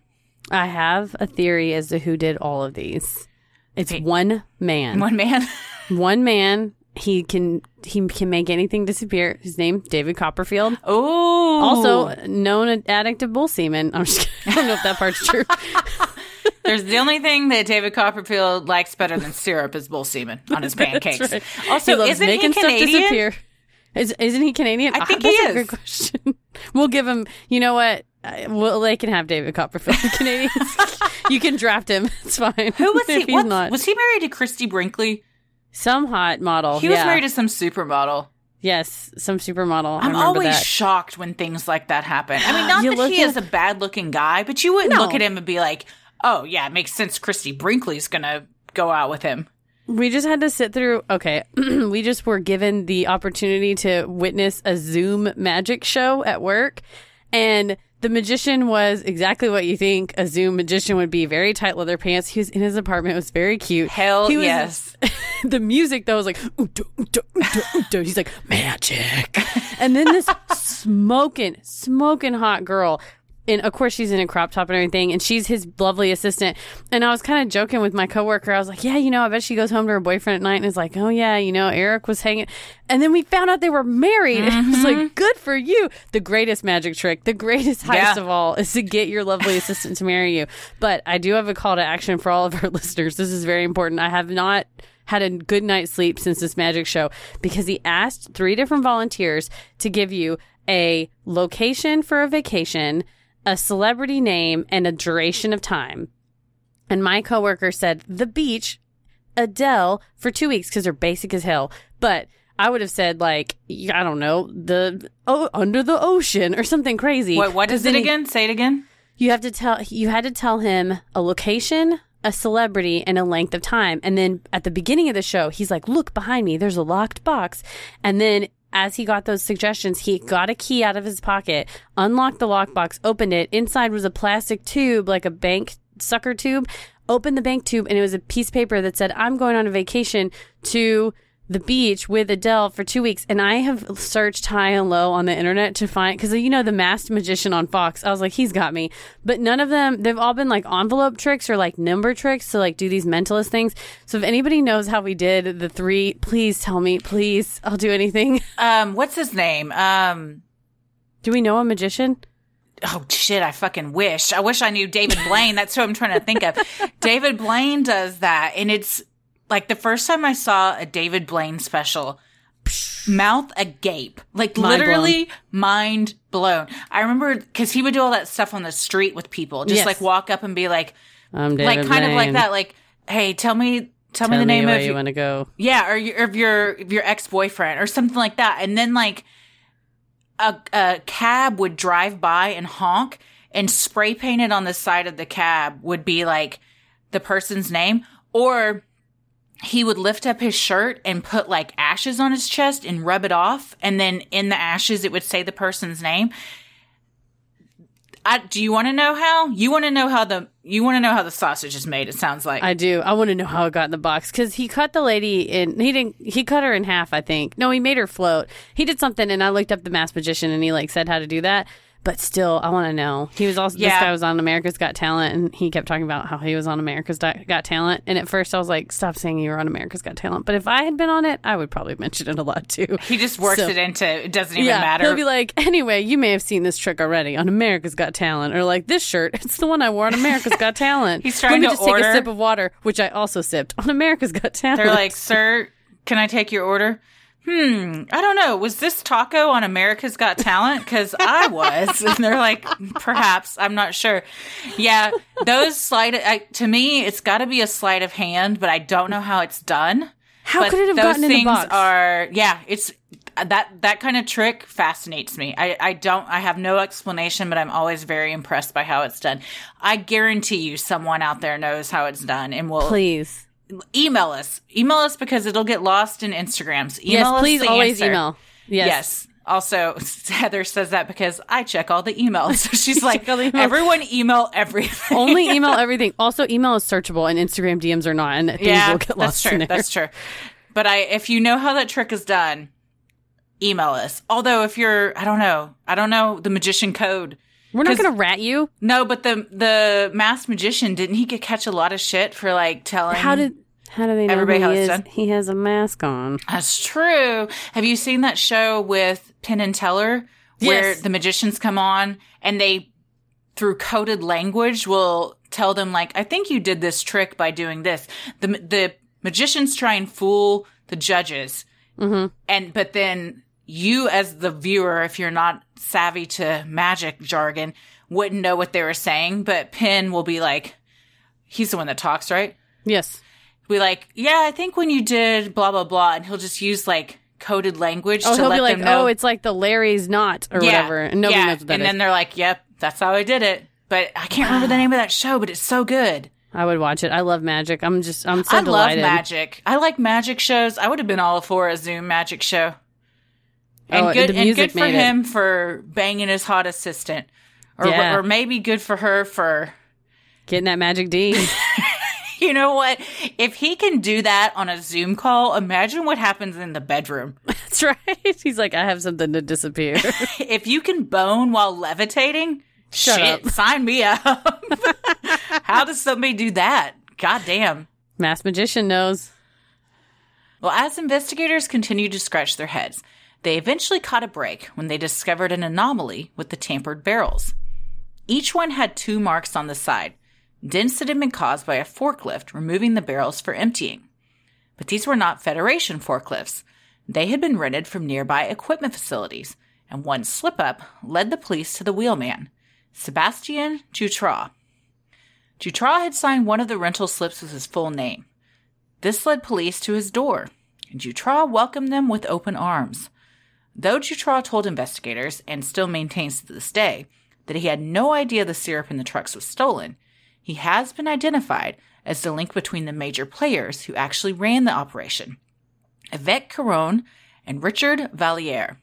I have a theory as to who did all of these. It's one man. One man. One man. He can he can make anything disappear. His name David Copperfield. Oh. Also known addict of bull semen. I'm just kidding. I don't know if that part's true. There's the only thing that David Copperfield likes better than syrup is bull semen on his pancakes. Right. Also, he loves isn't making he stuff Canadian? disappear. Is, isn't he Canadian? I think Ah, he is. good question. We'll give him. You know what? Uh, Well, they can have David Copperfield. Canadians. you can draft him. It's fine. Who was he? What, not Was he married to Christie Brinkley? Some hot model. He was yeah. married to some supermodel. Yes, some supermodel. I'm always that. shocked when things like that happen. I mean, not You that he is a bad looking guy, but you wouldn't No. look at him and be like, oh, yeah, it makes sense Christie Brinkley's going to go out with him. We just had to sit through. Okay, we just were given the opportunity to witness a Zoom magic show at work, and the magician was exactly what you think a Zoom magician would be. Very tight leather pants. He was in his apartment. It was very cute. Hell He was- yes. the music though was like he's like magic and then this smoking smoking hot girl and of course she's in a crop top and everything and she's his lovely assistant. And i was kind of joking with my coworker. I was like yeah you know i bet she goes home to her boyfriend at night and is like oh yeah you know eric was hanging and then we found out they were married. And it was like mm-hmm. good for you. The greatest magic trick the greatest heist Yeah. of all is to get your lovely assistant to marry you. But i do have a call to action for all of our listeners. This is very important. I have not had a good night's sleep since this magic show because he asked three different volunteers to give you a location for a vacation, a celebrity name, and a duration of time. And my coworker said the beach, Adele, for two weeks because they're basic as hell. But I would have said like I don't know the oh under the ocean or something crazy. What, what is it he- again? Say it again. you have to tell you had to tell him a location, a celebrity, and a length of time. And then at the beginning of the show, he's like, "Look behind me. There's a locked box." And then as he got those suggestions, he got a key out of his pocket, unlocked the lockbox, opened it. Inside was a plastic tube, like a bank sucker tube. Opened the bank tube, and it was a piece of paper that said, "I'm going on a vacation to." The beach with Adele for two weeks, and I have searched high and low on the internet to find because you know the masked magician on Fox. I was like, he's got me, but none of them. They've all been like envelope tricks or like number tricks to like do these mentalist things. So if anybody knows how we did the three, please tell me. Please, I'll do anything. Um, what's his name? Um, Do we know a magician? oh shit, I fucking wish. I wish I knew David Blaine. That's who I'm trying to think of. David Blaine does that. And it's like the first time I saw a David Blaine special, mouth agape. Like Mind literally mind blown. I remember because he would do all that stuff on the street with people. Just Yes. like walk up and be like, Um, David like kind of like that. Like, hey, tell me, tell, Tell me the name of you want to go. yeah, or your, of your of your ex boyfriend or something like that. And then like a, a cab would drive by and honk, and spray painted on the side of the cab would be like the person's name, or he would lift up his shirt and put like ashes on his chest and rub it off, and then in the ashes it would say the person's name. I, do you want to know how? You want to know how the you want to know how the sausage is made? It sounds like I do. I want to know how it got in the box because he cut the lady in. He didn't. He cut her in half. I think. No, he made her float. He did something, and I looked up the masked magician, and he like said how to do that. But still, I want to know. He was also Yeah. this guy was on America's Got Talent, and he kept talking about how he was on America's Got Talent. And at first, I was like, "Stop saying you were on America's Got Talent." But if I had been on it, I would probably mention it a lot too. he just works So- it into it doesn't even yeah, matter. he'll be like, "Anyway, you may have seen this trick already on America's Got Talent," or like, "This shirt, it's the one I wore on America's Got Talent." He's trying Let me to just take a sip of water, which I also sipped on America's Got Talent. They're like, "Sir, can I take your order?" Hmm, I don't know. Was this taco on America's Got Talent? Because I was, and they're like, perhaps. I'm not sure. Yeah, those sleight. I, to me, it's got to be a sleight of hand, but I don't know how it's done. How But could it have those gotten in the things box? Are yeah, it's that that kind of trick fascinates me. I I don't I have no explanation, but I'm always very impressed by how it's done. I guarantee you, someone out there knows how it's done, and will please, email us. Email us because it'll get lost in Instagrams. Email yes, us please, always answer. email. Yes. Yes. Also, Heather says that because I check all the emails. So she's like, check all the emails. everyone email everything. Only email everything. Also, email is searchable, and Instagram DMs are not, and things yeah, will get that's lost true. in there. That's true. But I, if you know how that trick is done, email us. Although, if you're, I don't know, I don't know the magician code. We're not going to rat you. No, but the the masked magician didn't he get catch a lot of shit for like telling? How did how do they know Everybody how he is? done? He has a mask on. That's true. Have you seen that show with Penn and Teller where Yes. the magicians come on and they, through coded language, will tell them like, "I think you did this trick by doing this." The the magicians try and fool the judges, Mm-hmm. and but then you, as the viewer, if you're not savvy to magic jargon, wouldn't know what they were saying. But Penn will be like, "He's the one that talks, right?" Yes. be like, yeah, I think when you did blah blah blah, and he'll just use like coded language Oh, to he'll be like. "Oh, it's like the Larry's not or whatever," and nobody yeah. knows what that and is. then they're like, "Yep, that's how I did it." But I can't remember the name of that show, but it's so good. I would watch it. I love magic. I'm just, I'm so I love magic. I like magic shows. I would have been all for a Zoom magic show. And Oh, good, and good for made it. him for banging his hot assistant, or Yeah. or maybe good for her for Getting that magic D. you know what? If he can do that on a Zoom call, imagine what happens in the bedroom. That's right. He's like, I have something to disappear. if you can bone while levitating, Shut shit, up. sign me up. How does somebody do that? God damn. Masked magician knows. Well, as investigators continue to scratch their heads, they eventually caught a break when they discovered an anomaly with the tampered barrels. Each one had two marks on the side, dents that had been caused by a forklift removing the barrels for emptying. But these were not Federation forklifts. They had been rented from nearby equipment facilities, and one slip up led the police to the wheelman, Sebastian Jutras. Jutras had signed one of the rental slips with his full name. This led police to his door, and Jutras welcomed them with open arms. Though Jutras told investigators, and still maintains to this day, that he had no idea the syrup in the trucks was stolen, he has been identified as the link between the major players who actually ran the operation Avik Caron and Richard Valliere.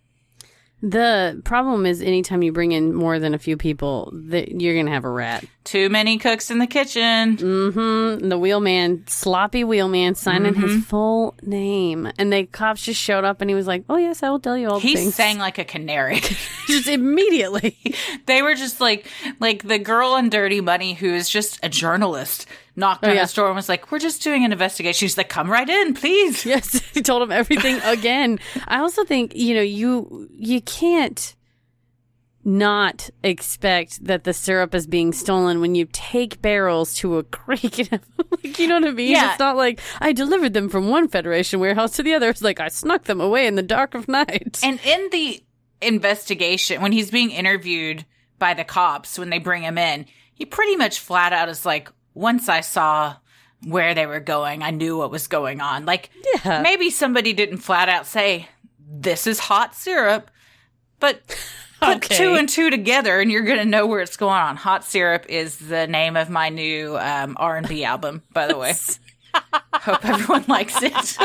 The problem is, anytime you bring in more than a few people, that you're gonna have a rat. Too many cooks in the kitchen. Mm-hmm. The wheelman, sloppy wheelman, signing Mm-hmm. his full name, and the cops just showed up, and he was like, "Oh yes, I will tell you all the He things." sang like a canary. just immediately. they were just like like the girl in Dirty Money who is just a journalist knocked Oh, on yeah. his door and was like, "We're just doing an investigation." She's like, "Come right in, please." Yes, he told him everything again. I also think you know you you can't not expect that the syrup is being stolen when you take barrels to a creek. Like, you know what I mean? Yeah. It's not like I delivered them from one Federation warehouse to the other. It's like I snuck them away in the dark of night. And in the investigation, when he's being interviewed by the cops when they bring him in, he pretty much flat out is like, "Once I saw." Where they were going, I knew what was going on. Like, Yeah. maybe somebody didn't flat out say, This is hot syrup, but put Okay. two and two together and you're gonna know where it's going on. Hot syrup is the name of my new um, R and B album, by the way. Hope everyone likes it.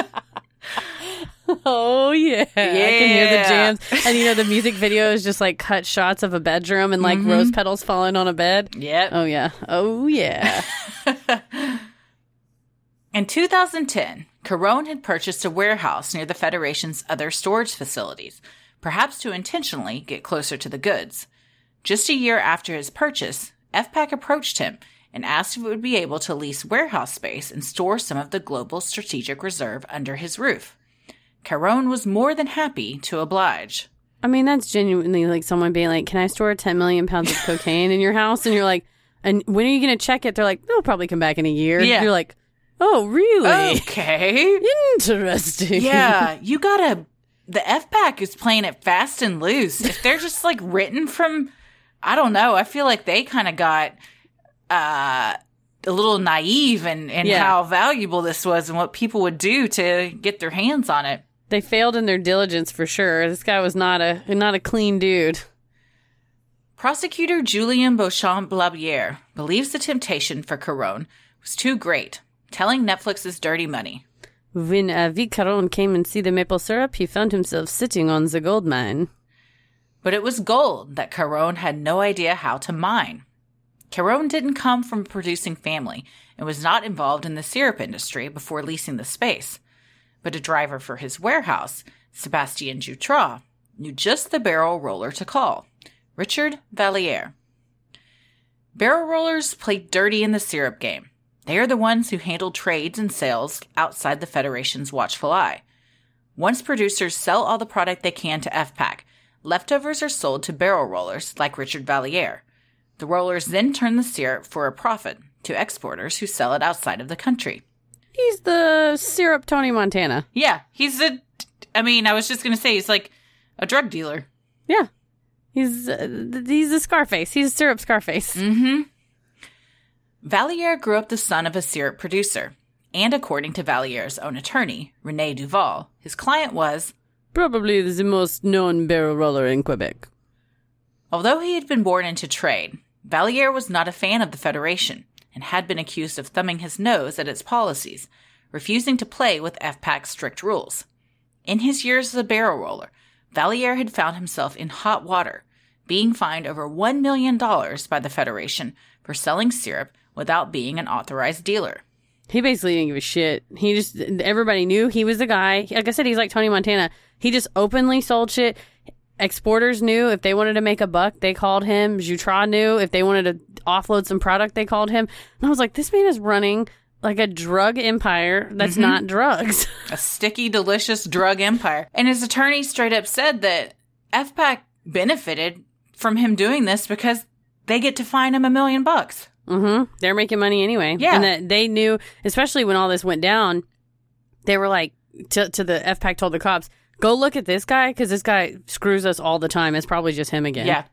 Oh yeah. I can hear the Yeah. jams. And you know the music video is just like cut shots of a bedroom and like rose mm-hmm. petals falling on a bed. yep. Oh yeah. Oh yeah. In 2010, Caron had purchased a warehouse near the Federation's other storage facilities, perhaps to intentionally get closer to the goods. Just a year after his purchase, FPAQ approached him and asked if it would be able to lease warehouse space and store some of the global strategic reserve under his roof. Caron was more than happy to oblige. I mean, that's genuinely like someone being like, "Can I store 10 million pounds of cocaine in your house?" And you're like, "And when are you going to check it?" They're like, "They'll probably come back in a year." Yeah. You're like, "Oh, really? Okay. Interesting." Yeah, you gotta. The FPAQ is playing it fast and loose. If they're just like written from, I don't know. I feel like they kind of got uh, a little naive in, in Yeah. how valuable this was and what people would do to get their hands on it. They failed in their diligence for sure. This guy was not a not a clean dude. Prosecutor Julien Beauchamp Blabier believes the temptation for Caron was too great, telling Netflix's Dirty Money. When Vic Caron came and see the maple syrup, he found himself sitting on the gold mine. But it was gold that Caron had no idea how to mine. Caron didn't come from a producing family and was not involved in the syrup industry before leasing the space. But a driver for his warehouse, Sebastien Jutras, knew just the barrel roller to call Richard Valliere. Barrel rollers play dirty in the syrup game. They are the ones who handle trades and sales outside the Federation's watchful eye. Once producers sell all the product they can to FPAQ, leftovers are sold to barrel rollers like Richard Valliere. The rollers then turn the syrup for a profit to exporters who sell it outside of the country. He's the syrup Tony Montana. Yeah, he's a. I mean, I was just going to say he's like a drug dealer. Yeah. He's uh, he's a Scarface. He's a syrup Scarface. Mm-hmm. Valliere grew up the son of a syrup producer, and according to Valliere's own attorney, Rene Duval, his client was Probably the most known barrel roller in Quebec. Although he had been born into trade, Valliere was not a fan of the Federation and had been accused of thumbing his nose at its policies, refusing to play with FPAQ's strict rules. In his years as a barrel roller, Valliere had found himself in hot water, being fined over $1 million by the Federation for selling syrup without being an authorized dealer. He basically didn't give a shit. He just everybody knew he was the guy. Like I said, he's like Tony Montana. He just openly sold shit. Exporters knew if they wanted to make a buck, they called him. Jutra knew if they wanted to offload some product, they called him. And I was like, this man is running like a drug empire that's not drugs. A sticky, delicious drug empire. And his attorney straight up said that FPAQ benefited from him doing this because they get to fine him a million bucks. Mm-hmm. They're making money anyway. Yeah. And that they knew, especially when all this went down, they were like, to, to the FPAQ told the cops, go look at this guy because this guy screws us all the time. It's probably just him again. Yeah.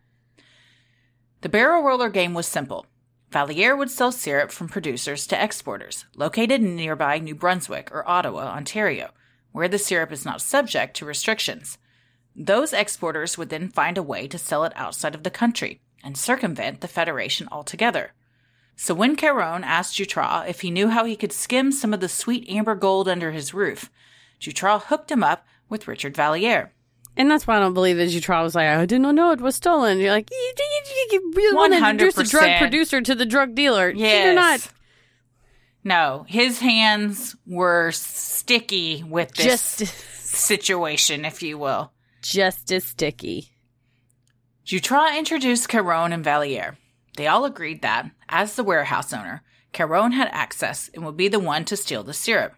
The barrel roller game was simple. Valliere would sell syrup from producers to exporters located in nearby New Brunswick or Ottawa, Ontario, where the syrup is not subject to restrictions. Those exporters would then find a way to sell it outside of the country and circumvent the Federation altogether. So when Caron asked Jutras if he knew how he could skim some of the sweet amber gold under his roof, Jutras hooked him up with Richard Valliere. And that's why I don't believe that Jutras was like, I did not know it was stolen. You're like, you, you, you, really want to introduce the drug producer to the drug dealer. Yes. You're not No, his hands were sticky with this situation, if you will. just as sticky. Jutras introduced Caron and Valliere. They all agreed that, as the warehouse owner, Caron had access and would be the one to steal the syrup.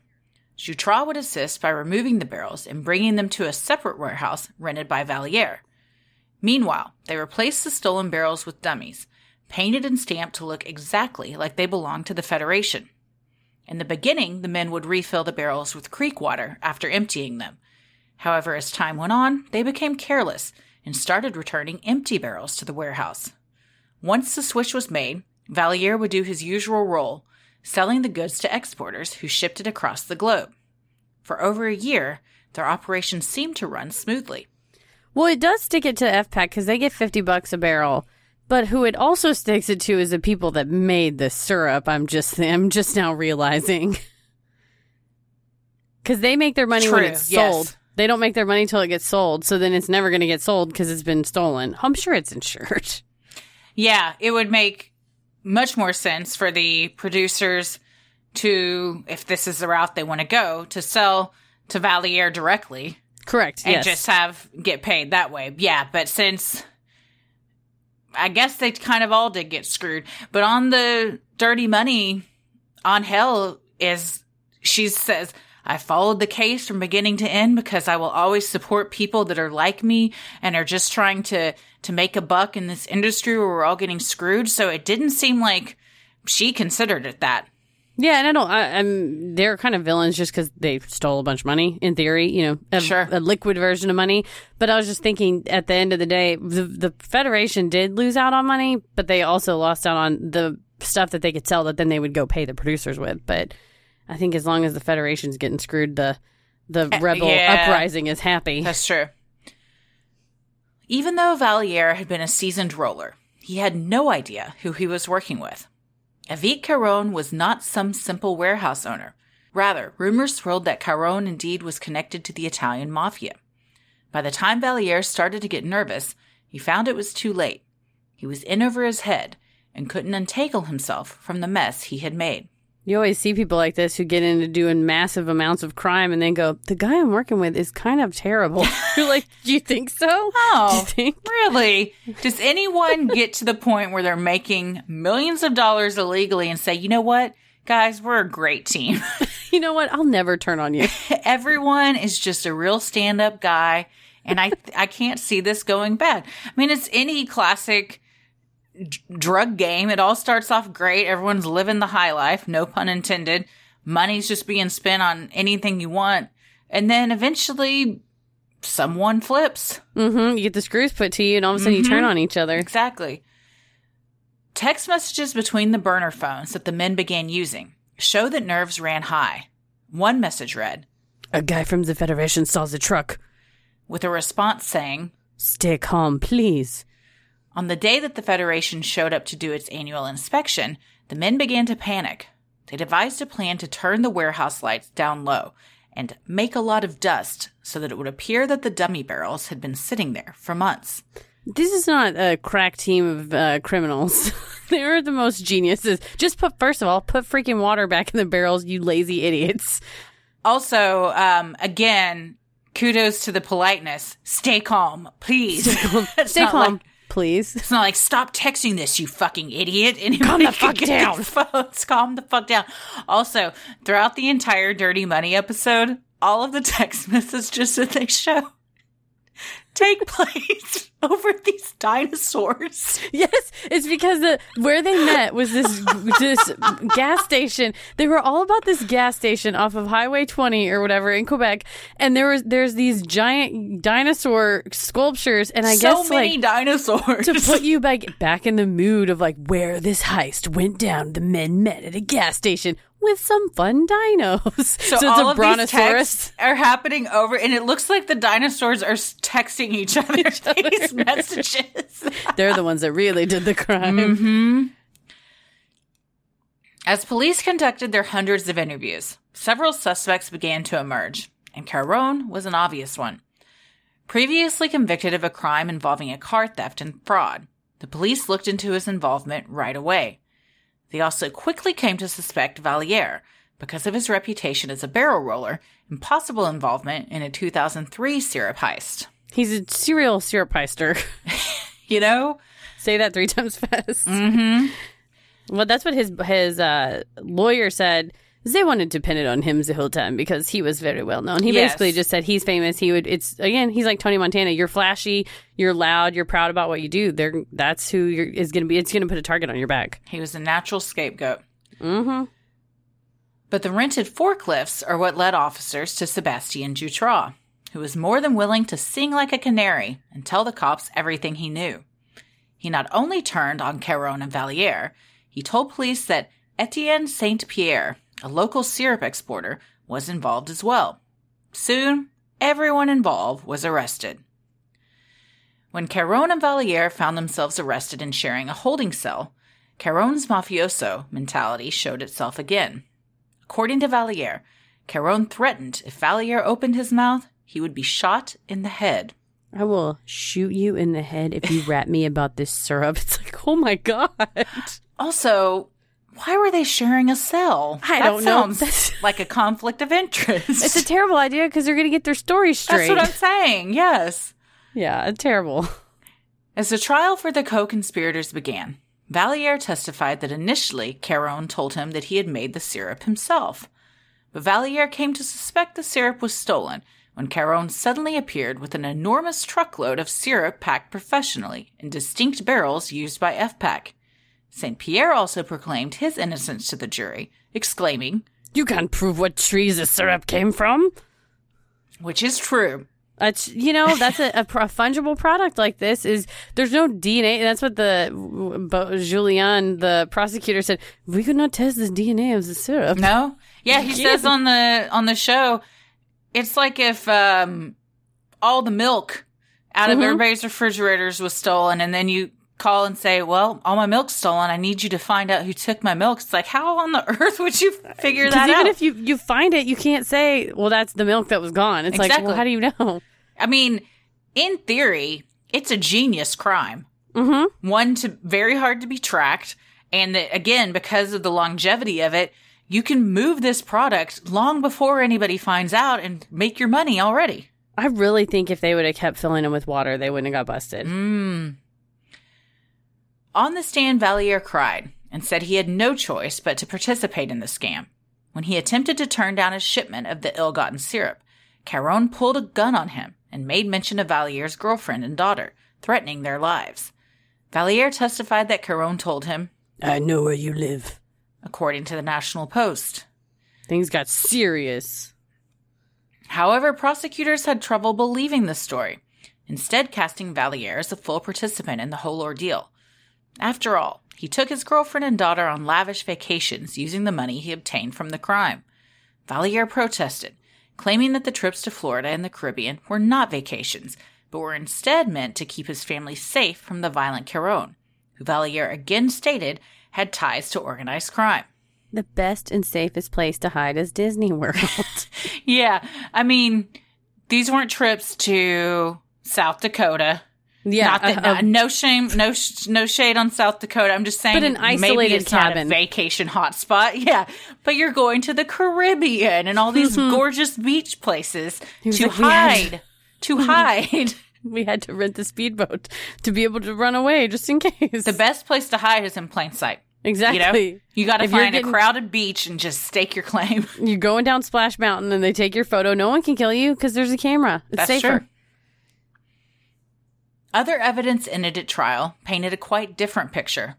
Jutras would assist by removing the barrels and bringing them to a separate warehouse rented by Valliere. Meanwhile, they replaced the stolen barrels with dummies, painted and stamped to look exactly like they belonged to the Federation. In the beginning, the men would refill the barrels with creek water after emptying them. However, as time went on, they became careless and started returning empty barrels to the warehouse. Once the switch was made, Valliere would do his usual role, selling the goods to exporters who shipped it across the globe. For over a year, their operation seemed to run smoothly. Well, it does stick it to FPAQ because they get 50 bucks a barrel. But who it also sticks it to is the people that made the syrup. I'm just I'm just now realizing. Cuz they make their money when True, it's yes. sold. They don't make their money till it gets sold, so then it's never going to get sold cuz it's been stolen. I'm sure it's insured. Yeah, it would make much more sense for the producers to, if this is the route they want to go, to sell to Valliere directly Correct. and yes. just have get paid that way. Yeah, but since I guess they kind of all did get screwed, but on the dirty money Angèle is she says I followed the case from beginning to end because I will always support people that are like me and are just trying to to make a buck in this industry where we're all getting screwed. So it didn't seem like she considered it that. Yeah, and I don't. I, I'm. They're kind of villains just because they stole a bunch of money. In theory, you know, a, Sure. a liquid version of money. But I was just thinking, at the end of the day, the the Federation did lose out on money, but they also lost out on the stuff that they could sell that then they would go pay the producers with. But I think as long as the Federation's getting screwed, the the eh, rebel yeah. uprising is happy. That's true. Even though Valliere had been a seasoned roller, he had no idea who he was working with. Avik Caron was not some simple warehouse owner. Rather, rumors swirled that Caron indeed was connected to the Italian mafia. By the time Valliere started to get nervous, he found it was too late. He was in over his head and couldn't untangle himself from the mess he had made. You always see people like this who get into doing massive amounts of crime and then go, "The guy I'm working with is kind of terrible." You're like, "Do you think so?" Oh, Do you think? really? Does anyone get to the point where they're making millions of dollars illegally and say, you know what, guys, we're a great team? You know what? I'll never turn on you. Everyone is just a real stand up guy. And I, I can't see this going bad. I mean, it's any classic d- drug game. It all starts off great. Everyone's living the high life. No pun intended. Money's just being spent on anything you want. And then eventually someone flips. hmm You get the screws put to you, and all of a sudden you turn on each other. Exactly. Text messages between the burner phones that the men began using show that nerves ran high. One message read, A guy from the Federation saws a truck. with a response saying, Stay calm, please. On the day that the Federation showed up to do its annual inspection, the men began to panic. They devised a plan to turn the warehouse lights down low and make a lot of dust so that it would appear that the dummy barrels had been sitting there for months. This is not a crack team of uh, criminals. they are the most geniuses. Just put, first of all, put freaking water back in the barrels, you lazy idiots. Also, um, again, kudos to the politeness. Stay calm, please. It's Stay calm, like- please. it's not like stop texting this, you fucking idiot. And Calm the fuck down. Phones. Calm the fuck down. Also, throughout the entire Dirty Money episode, all of the text messages that they show take place over these dinosaurs. Yes, it's because the where they met was this this gas station. They were all about this gas station off of Highway 20 or whatever in Quebec, and there was there's these giant dinosaur sculptures, and I so guess many like dinosaurs. to put you back back in the mood of like where this heist went down. The men met at a gas station with some fun dinos. So, So, all of these texts are happening over, and it looks like the dinosaurs are texting each other these messages. They're the ones that really did the crime. Mm-hmm. As police conducted their hundreds of interviews, several suspects began to emerge, and Caron was an obvious one. Previously convicted of a crime involving a car theft and fraud, the police looked into his involvement right away. They also quickly came to suspect Valliere because of his reputation as a barrel roller and possible involvement in a 2003 syrup heist. He's a serial syrup heister. You know? Say that three times fast. Mm-hmm. Well, that's what his his uh, lawyer said. They wanted to pin it on him the whole time because he was very well known. He Yes. basically just said he's famous. He would. It's again. He's like Tony Montana. You're flashy. You're loud. You're proud about what you do. They're that's who you're, is going to be. It's going to put a target on your back. He was a natural scapegoat. Mm-hmm. But the rented forklifts are what led officers to Sebastian Jutras, who was more than willing to sing like a canary and tell the cops everything he knew. He not only turned on Caron and Valliere, he told police that Etienne Saint Pierre, a local syrup exporter, was involved as well. Soon, everyone involved was arrested. When Caron and Valliere found themselves arrested and sharing a holding cell, Caron's mafioso mentality showed itself again. According to Valliere, Caron threatened if Valliere opened his mouth, he would be shot in the head. I will shoot you in the head if you rat me about this syrup. It's like, oh my god. Also, why were they sharing a cell? I That don't know. That's- like a conflict of interest. It's a terrible idea because they're going to get their story straight. That's what I'm saying. Yes. yeah, terrible. As the trial for the co-conspirators began, Valliere testified that initially Caron told him that he had made the syrup himself. But Valliere came to suspect the syrup was stolen when Caron suddenly appeared with an enormous truckload of syrup packed professionally in distinct barrels used by FPAQ. St. Pierre also proclaimed his innocence to the jury, exclaiming, You can't prove what trees the syrup came from. which is true. That's you know that's a, a, pro- fungible product like this is there's no DNA. That's what the Julian, the prosecutor, said. We could not test the DNA of the syrup. No? Yeah, he Yeah. says on the on the show, it's like if um all the milk out of Mhm. everybody's refrigerators was stolen and then you call and say, Well, all my milk's stolen. I need you to find out who took my milk. It's like, how on the earth would you figure that even out? if you you find it, you can't say, "Well, that's the milk that was gone." It's like, well, how do you know? I mean, in theory, it's a genius crime. Mm-hmm. One to very hard to be tracked. And that again, because of the longevity of it, you can move this product long before anybody finds out and make your money already. I really think if they would have kept filling them with water, they wouldn't have got busted. Mm. On the stand, Valliere cried and said he had no choice but to participate in the scam. When he attempted to turn down a shipment of the ill gotten syrup, Caron pulled a gun on him and made mention of Valliere's girlfriend and daughter, threatening their lives. Valliere testified that Caron told him, I know where you live. according to the National Post. Things got serious. However, prosecutors had trouble believing this story, instead, casting Valliere as a full participant in the whole ordeal. After all, he took his girlfriend and daughter on lavish vacations using the money he obtained from the crime. Valliere protested, claiming that the trips to Florida and the Caribbean were not vacations, but were instead meant to keep his family safe from the violent Caron, who Valliere again stated had ties to organized crime. The best and safest place to hide is Disney World. Yeah, I mean, these weren't trips to South Dakota. Yeah, Not that, uh, uh, no shame, no sh- no shade on South Dakota. I'm just saying, But an maybe isolated it's cabin. vacation hotspot. Yeah, but you're going to the Caribbean and all these gorgeous beach places to like, "We had- hide, to hide. we had to rent the speedboat to be able to run away just in case. The best place to hide is in plain sight. You exactly. know, you got to find getting- a crowded beach and just stake your claim. You're going down Splash Mountain and they take your photo. No one can kill you because there's a camera. It's That's safer. true. Other evidence in it at trial painted a quite different picture.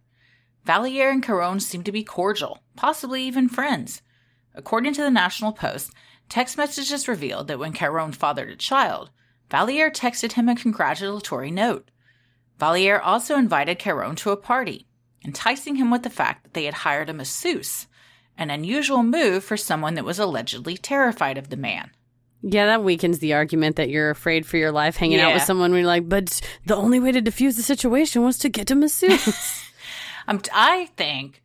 Valliere and Caron seemed to be cordial, possibly even friends. According to the National Post, text messages revealed that when Caron fathered a child, Valliere texted him a congratulatory note. Valliere also invited Caron to a party, enticing him with the fact that they had hired a masseuse, an unusual move for someone that was allegedly terrified of the man. Yeah, that weakens the argument that you're afraid for your life hanging out with someone when you're like, but the only way to diffuse the situation was to get to masseuse. Um, I think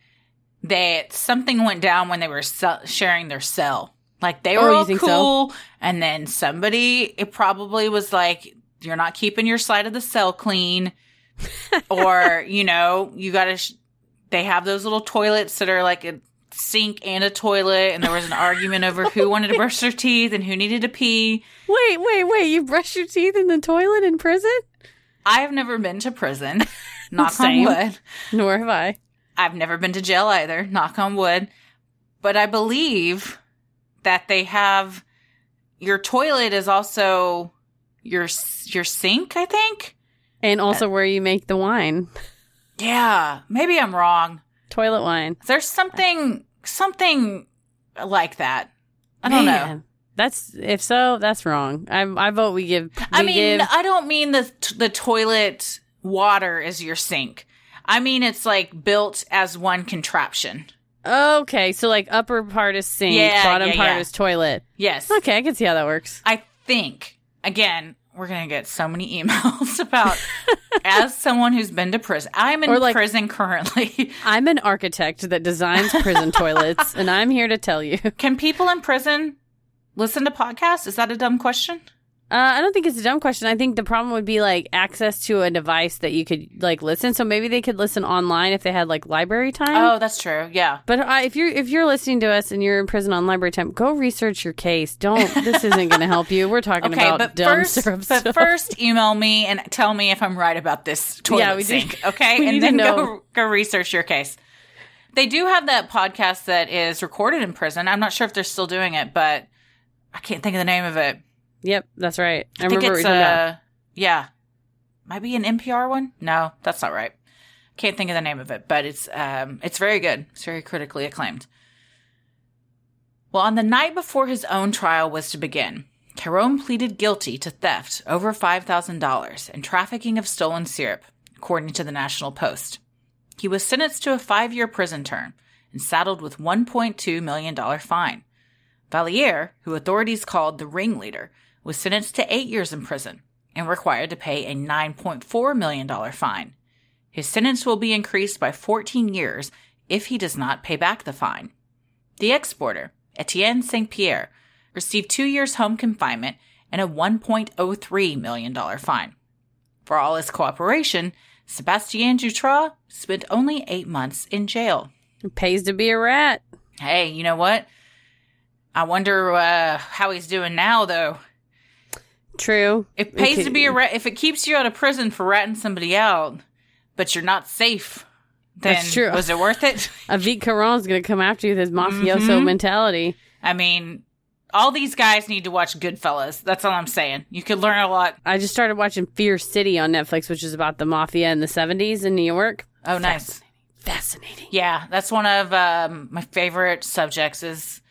that something went down when they were sharing their cell. Like they Oh, were you all think so? cool, and then somebody it probably was like, "You're not keeping your side of the cell clean," or you know, you got to. Sh- they have those little toilets that are like a sink and a toilet, and there was an argument over who wanted to brush their teeth and who needed to pee. wait, wait, wait. You brush your teeth in the toilet in prison? I have never been to prison. Knock Same. on wood. Nor have I. I've never been to jail either, knock on wood. But I believe that they have your toilet is also your your sink, I think. And also uh, where you make the wine. Yeah, maybe I'm wrong. Toilet wine. There's something something like that. I don't know. That's if so, that's wrong. I I vote we give. I mean, give- I don't mean the the toilet water is your sink. I mean it's like built as one contraption. okay, so like upper part is sink, Yeah, bottom yeah, part yeah. is toilet. Yes. Okay, I can see how that works. I think, again, we're going to get so many emails about, as someone who's been to prison, I'm in like- prison currently. I'm an architect that designs prison toilets, and I'm here to tell you. Can people in prison listen to podcasts? Is that a dumb question? I don't think it's a dumb question. I think the problem would be like access to a device that you could like listen. So maybe they could listen online if they had like library time. Oh, that's true. Yeah. But uh, if you're if you're listening to us and you're in prison on library time, go research your case. Don't. This isn't going to help you. We're talking Okay, about but dumb first, syrup but stuff. first, email me and tell me if I'm right about this toilet Yeah, we sink. Okay, and then go go research your case. They do have that podcast that is recorded in prison. I'm not sure if they're still doing it, but I can't think of the name of it. Yep, that's right. I, I think remember it's you're talking about. uh yeah, might be an NPR one. No, that's not right. Can't think of the name of it, but it's um it's very good. It's very critically acclaimed. Well, on the night before his own trial was to begin, Caron pleaded guilty to theft over $5,000 and trafficking of stolen syrup, according to the National Post. He was sentenced to a five year prison term and saddled with $1.2 million fine. Valliere, who authorities called the ringleader, was sentenced to eight years in prison and required to pay a $9.4 million fine. His sentence will be increased by 14 years if he does not pay back the fine. The exporter, Etienne St. Pierre, received two years home confinement and a $1.03 million fine. For all his cooperation, Sebastien Jutras spent only eight months in jail. It pays to be a rat. Hey, you know what? I wonder uh, how he's doing now, though. True. It pays Okay. to be a rat. If it keeps you out of prison for ratting somebody out, but you're not safe, then That's true. was it worth it? Avik Avit Caron's going to come after you with his mafioso Mm-hmm. mentality. I mean, all these guys need to watch Goodfellas. That's all I'm saying. You could learn a lot. I just started watching Fear City on Netflix, which is about the mafia in the 70s in New York. Oh, nice. Fascinating. Yeah, that's one of um, my favorite subjects is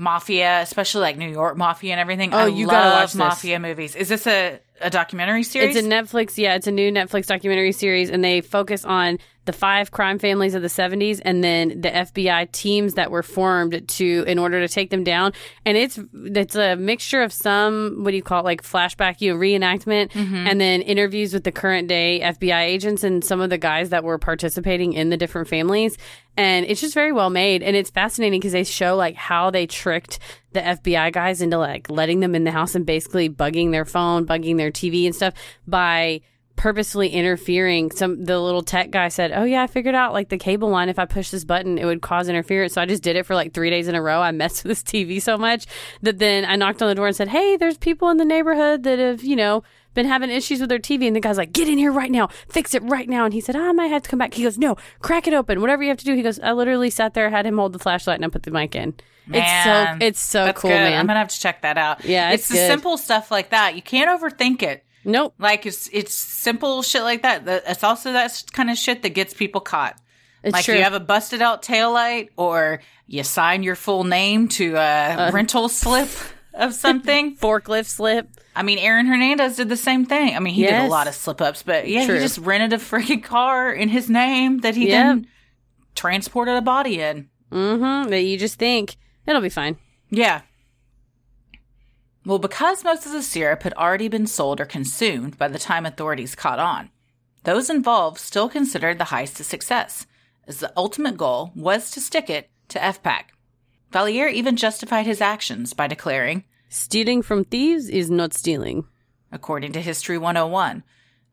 mafia, especially like New York mafia and everything. Oh, I you gotta love watch this. mafia movies. Is this a, a documentary series? It's a Netflix, yeah, it's a new Netflix documentary series, and they focus on the five crime families of the 70s and then the FBI teams that were formed to in order to take them down. And it's it's a mixture of some what do you call it like flashback you know, reenactment mm-hmm. and then interviews with the current day FBI agents and some of the guys that were participating in the different families. And it's just very well made and it's fascinating because they show like how they tricked the FBI guys into like letting them in the house and basically bugging their phone, bugging their TV and stuff by purposefully interfering. Some the little tech guy said, "Oh yeah, I figured out like the cable line. If I push this button, it would cause interference." So I just did it for like three days in a row. I messed with this TV so much that then I knocked on the door and said, "Hey, there's people in the neighborhood that have you know." Been having issues with their TV, and the guy's like, "Get in here right now, fix it right now." And he said, ah, "I might have to come back." He goes, "No, crack it open, whatever you have to do." He goes, "I literally sat there, had him hold the flashlight, and I put the mic in." Man, it's so it's so cool, good. man. I'm gonna have to check that out. Yeah, it's, it's the simple stuff like that. You can't overthink it. Nope, Like it's it's simple shit like that. It's also that kind of shit that gets people caught. it's like true. you have a busted out taillight or you sign your full name to a Uh. rental slip of something. forklift slip. I mean, Aaron Hernandez did the same thing. I mean, he did a lot of slip ups, but yeah, True. he just rented a freaking car in his name that he Yep. then transported a body in. Mm-hmm. That you just think it'll be fine. Yeah. Well, because most of the syrup had already been sold or consumed by the time authorities caught on, those involved still considered the heist a success, as the ultimate goal was to stick it to FPAQ. Valliere even justified his actions by declaring, Stealing from thieves is not stealing. according to History 101,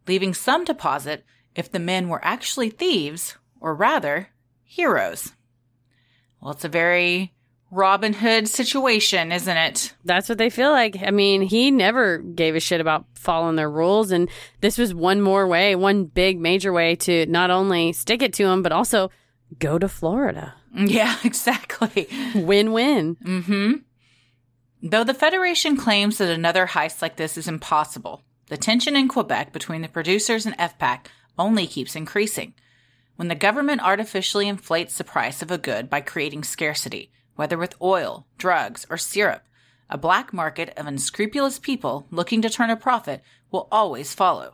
leaving some to posit if the men were actually thieves, or rather, heroes. Well, it's a very Robin Hood situation, isn't it? That's what they feel like. I mean, he never gave a shit about following their rules, and this was one more way, one big major way to not only stick it to him, but also go to Florida. Yeah, exactly. Win win. hmm Though the Federation claims that another heist like this is impossible, the tension in Quebec between the producers and FPAQ only keeps increasing. When the government artificially inflates the price of a good by creating scarcity, whether with oil, drugs, or syrup, a black market of unscrupulous people looking to turn a profit will always follow.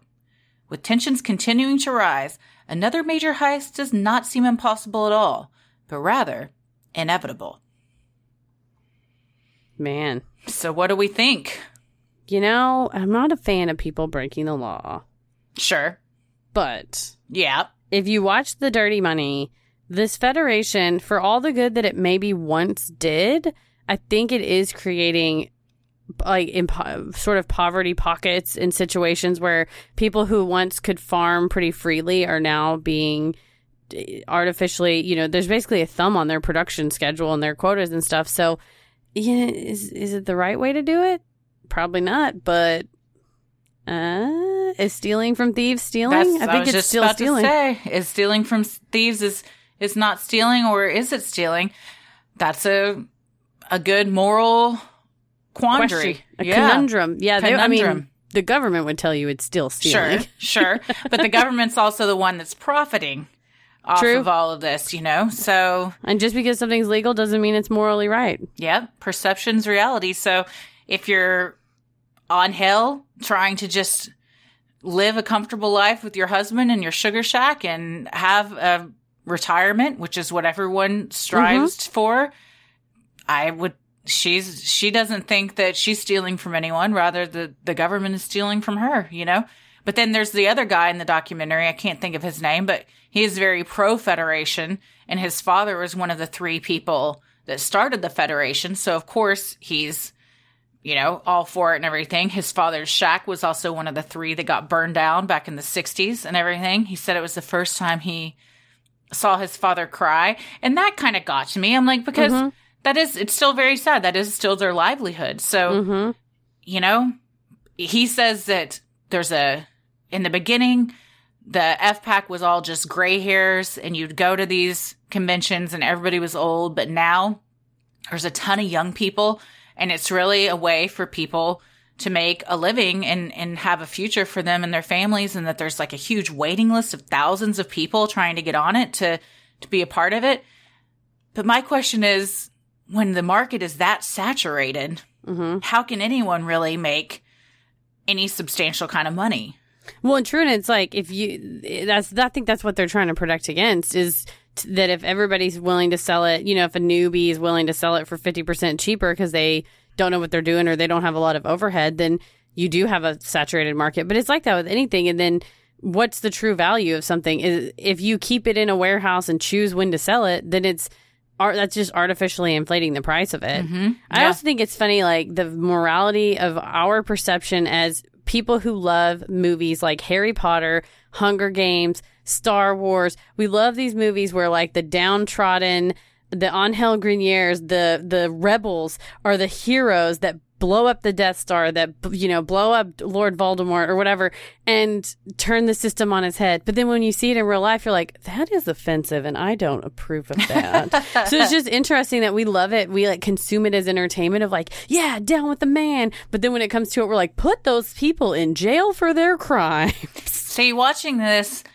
With tensions continuing to rise, another major heist does not seem impossible at all, but rather inevitable. Man. So, what do we think? You know, I'm not a fan of people breaking the law, Sure. but Yeah. if you watch The Dirty Money, this federation, for all the good that it maybe once did, I think it is creating like impo- sort of poverty pockets in situations where people who once could farm pretty freely are now being eh, artificially, you know, there's basically a thumb on their production schedule and their quotas and stuff. So, yeah, is is it the right way to do it? Probably not, but uh, is stealing from thieves stealing? That's, I think was it's still about stealing. to say, is stealing from thieves is is not stealing or is it stealing? That's a a good moral quandary. Question. A yeah. conundrum. Yeah, they, I mean, Conundrum. the government would tell you it's still stealing. Sure, sure. But the government's also the one that's profiting off True. of all of this, you know? So, And just because something's legal doesn't mean it's morally right. yeah, perception's reality. So, if you're Angèle trying to just live a comfortable life with your husband and your sugar shack and have a retirement, which is what everyone strives Mm-hmm. for, I would she's she doesn't think that she's stealing from anyone, rather the the government is stealing from her, you know? But then there's the other guy in the documentary, I can't think of his name, but he is very pro Federation and his father was one of the three people that started the Federation. So of course he's you know, all for it and everything. His father's shack was also one of the three that got burned down back in the 60s and everything. He said it was the first time he saw his father cry. And that kind of got to me. I'm like, because Mhm. that is, it's still very sad. That is still their livelihood. So, hmm you know, he says that there's a, in the beginning, the F pack was all just gray hairs and you'd go to these conventions and everybody was old. But now there's a ton of young people and it's really a way for people to make a living and, and have a future for them and their families and that there's like a huge waiting list of thousands of people trying to get on it to to be a part of it. But my question is when the market is that saturated hmm how can anyone really make any substantial kind of money? Well, and true, and it's like if you that's I think that's what they're trying to protect against is t- that if everybody's willing to sell it, you know, if a newbie is willing to sell it for fifty percent cheaper because they don't know what they're doing or they don't have a lot of overhead, then you do have a saturated market. But it's like that with anything, and then what's the true value of something is if you keep it in a warehouse and choose when to sell it, then it's that's just artificially inflating the price of it. Mm-hmm. I also think it's funny, like the morality of our perception as people who love movies like Harry Potter, Hunger Games, Star Wars. We love these movies where like the downtrodden, the Angèle Greniers, the the rebels are the heroes that blow up the Death Star, that you know blow up Lord Voldemort or whatever, and turn the system on its head. But then when you see it in real life, you're like, that is offensive, and I don't approve of that. so it's just interesting that we love it. We like consume it as entertainment of like, yeah, down with the man. But then when it comes to it, we're like, put those people in jail for their crimes. See, watching this,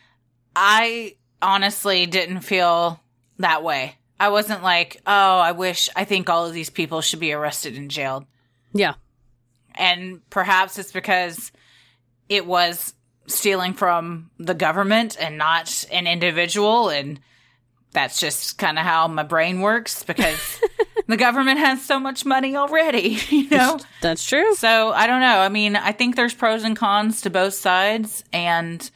I honestly didn't feel that way. I wasn't like, oh, I wish, I think all of these people should be arrested and jailed. yeah. And perhaps it's because it was stealing from the government and not an individual. And that's just kind of how my brain works because the government has so much money already, you know? That's true. So I don't know. I mean, I think there's pros and cons to both sides, and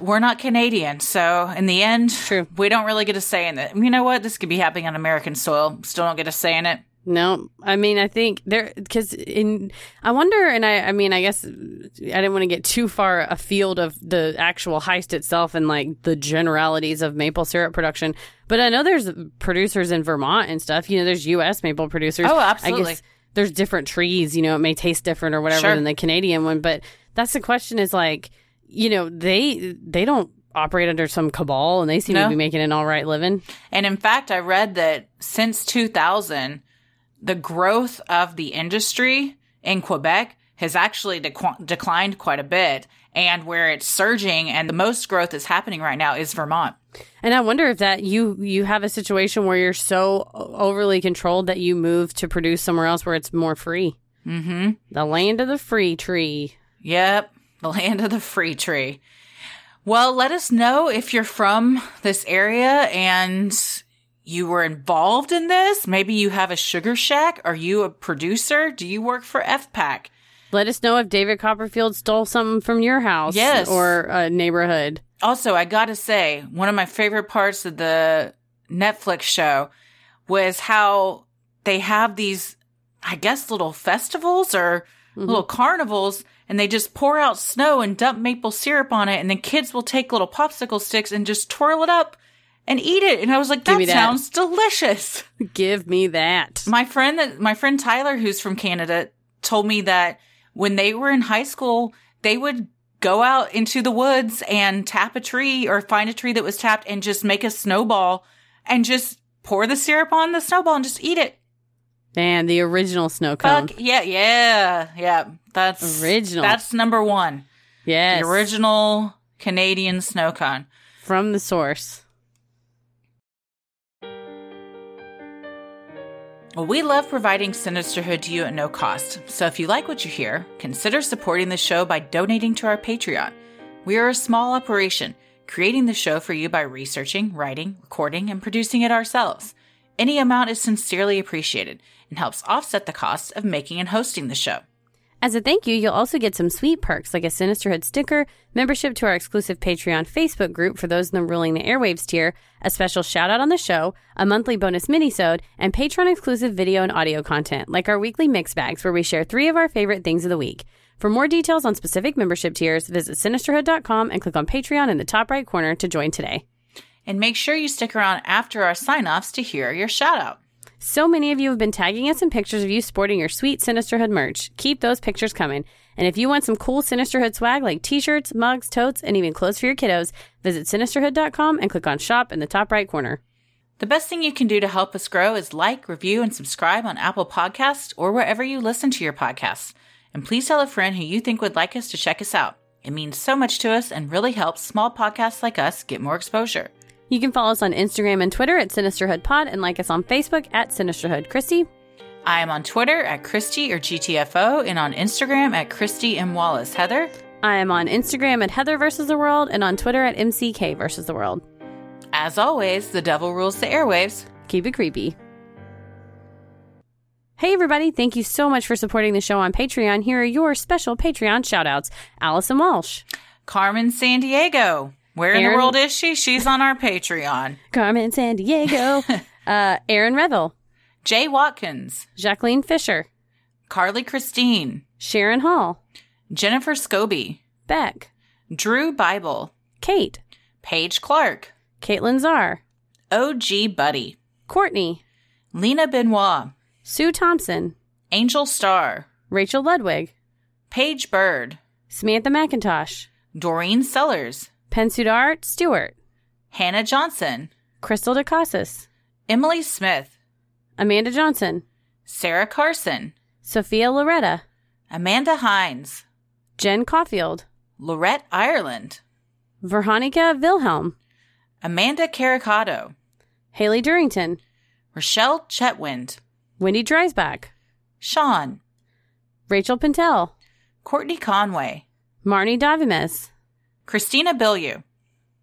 we're not Canadian, so in the end, True. we don't really get a say in it. You know what? This could be happening on American soil. Still don't get a say in it. No, I mean, I think there because in I wonder, and I, I mean, I guess I didn't want to get too far afield of the actual heist itself and like the generalities of maple syrup production. But I know there's producers in Vermont and stuff. You know, there's U.S. maple producers. Oh, absolutely. there's different trees. You know, it may taste different or whatever Sure. than the Canadian one. But that's the question. Is like, you know, they they don't operate under some cabal, and they seem No. to be making an all right living. And in fact, I read that since 2000, the growth of the industry in Quebec has actually dequ- declined quite a bit. And where it's surging and the most growth is happening right now is Vermont. And I wonder if that you you have a situation where you're so overly controlled that you move to produce somewhere else where it's more free. Mm-hmm. The land of the free tree. Yep, the land of the free tree. Well, let us know if you're from this area and you were involved in this. Maybe you have a sugar shack. Are you a producer? Do you work for FPAQ? Let us know if David Copperfield stole something from your house Yes. or a neighborhood. Also, I gotta say, one of my favorite parts of the Netflix show was how they have these, I guess, little festivals or mm-hmm. little carnivals, and they just pour out snow and dump maple syrup on it, and then kids will take little popsicle sticks and just twirl it up and eat it. And I was like, that, that. sounds delicious. Give me that. My friend that my friend Tyler, who's from Canada, told me that when they were in high school, they would go out into the woods and tap a tree or find a tree that was tapped and just make a snowball and just pour the syrup on the snowball and just eat it. Man, the original snow cone. Fuck yeah, yeah, yeah. That's Original. That's number one. yes. The original Canadian snow cone. From the source. Well, we love providing Sinisterhood to you at no cost. So if you like what you hear, consider supporting the show by donating to our Patreon. We are a small operation, creating the show for you by researching, writing, recording, and producing it ourselves. Any amount is sincerely appreciated and helps offset the costs of making and hosting the show. As a thank you, you'll also get some sweet perks like a Sinisterhood sticker, membership to our exclusive Patreon Facebook group for those in the Ruling the Airwaves tier, a special shout out on the show, a monthly bonus minisode, and Patreon exclusive video and audio content, like our weekly mix bags where we share three of our favorite things of the week. For more details on specific membership tiers, visit sinisterhood.com and click on Patreon in the top right corner to join today. And make sure you stick around after our sign offs to hear your shout out. So many of you have been tagging us in pictures of you sporting your sweet Sinisterhood merch. Keep those pictures coming. And if you want some cool Sinisterhood swag like t shirts, mugs, totes, and even clothes for your kiddos, visit sinisterhood.com and click on shop in the top right corner. The best thing you can do to help us grow is like, review, and subscribe on Apple Podcasts or wherever you listen to your podcasts. And please tell a friend who you think would like us to check us out. It means so much to us and really helps small podcasts like us get more exposure. You can follow us on Instagram and Twitter at SinisterhoodPod and like us on Facebook at Sinisterhood. Christy, I am on Twitter at Christy or GTFO and on Instagram at Christy M. Wallace. Heather? I am on Instagram at Heather versus the World and on Twitter at MCK versus the World. As always, the devil rules the airwaves. Keep it creepy. Hey, everybody. Thank you so much for supporting the show on Patreon. Here are your special Patreon shoutouts Allison Walsh, Carmen Sandiego. Where in the world is she? She's on our Patreon. Carmen Sandiego, uh, Aaron Revel, Jay Watkins, Jacqueline Fisher, Carly Christine, Sharon Hall, Jennifer Scobie, Beck, Drew Bible, Kate, Paige Clark, Caitlin Czar, OG Buddy, Courtney, Lena Benoit, Sue Thompson, Angel Star, Rachel Ludwig, Paige Bird, Samantha McIntosh, Doreen Sellers, Pensudart Stewart, Hannah Johnson, Crystal DeCasas, Emily Smith, Amanda Johnson, Sarah Carson, Sophia Loretta, Amanda Hines, Jen Caulfield, Lorette Ireland, Veronica Wilhelm, Amanda Caricato, Haley Durrington, Rochelle Chetwind, Wendy Dreisbach, Sean, Rachel Pintel, Courtney Conway, Marnie Davimes, Christina Billieu,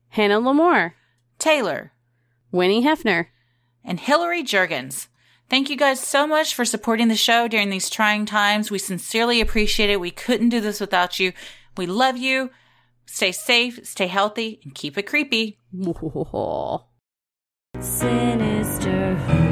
Hannah Lamore, Taylor, Winnie Hefner, and Hillary Jurgens. Thank you guys so much for supporting the show during these trying times. We sincerely appreciate it. We couldn't do this without you. We love you. Stay safe, stay healthy, and keep it creepy. Sinister.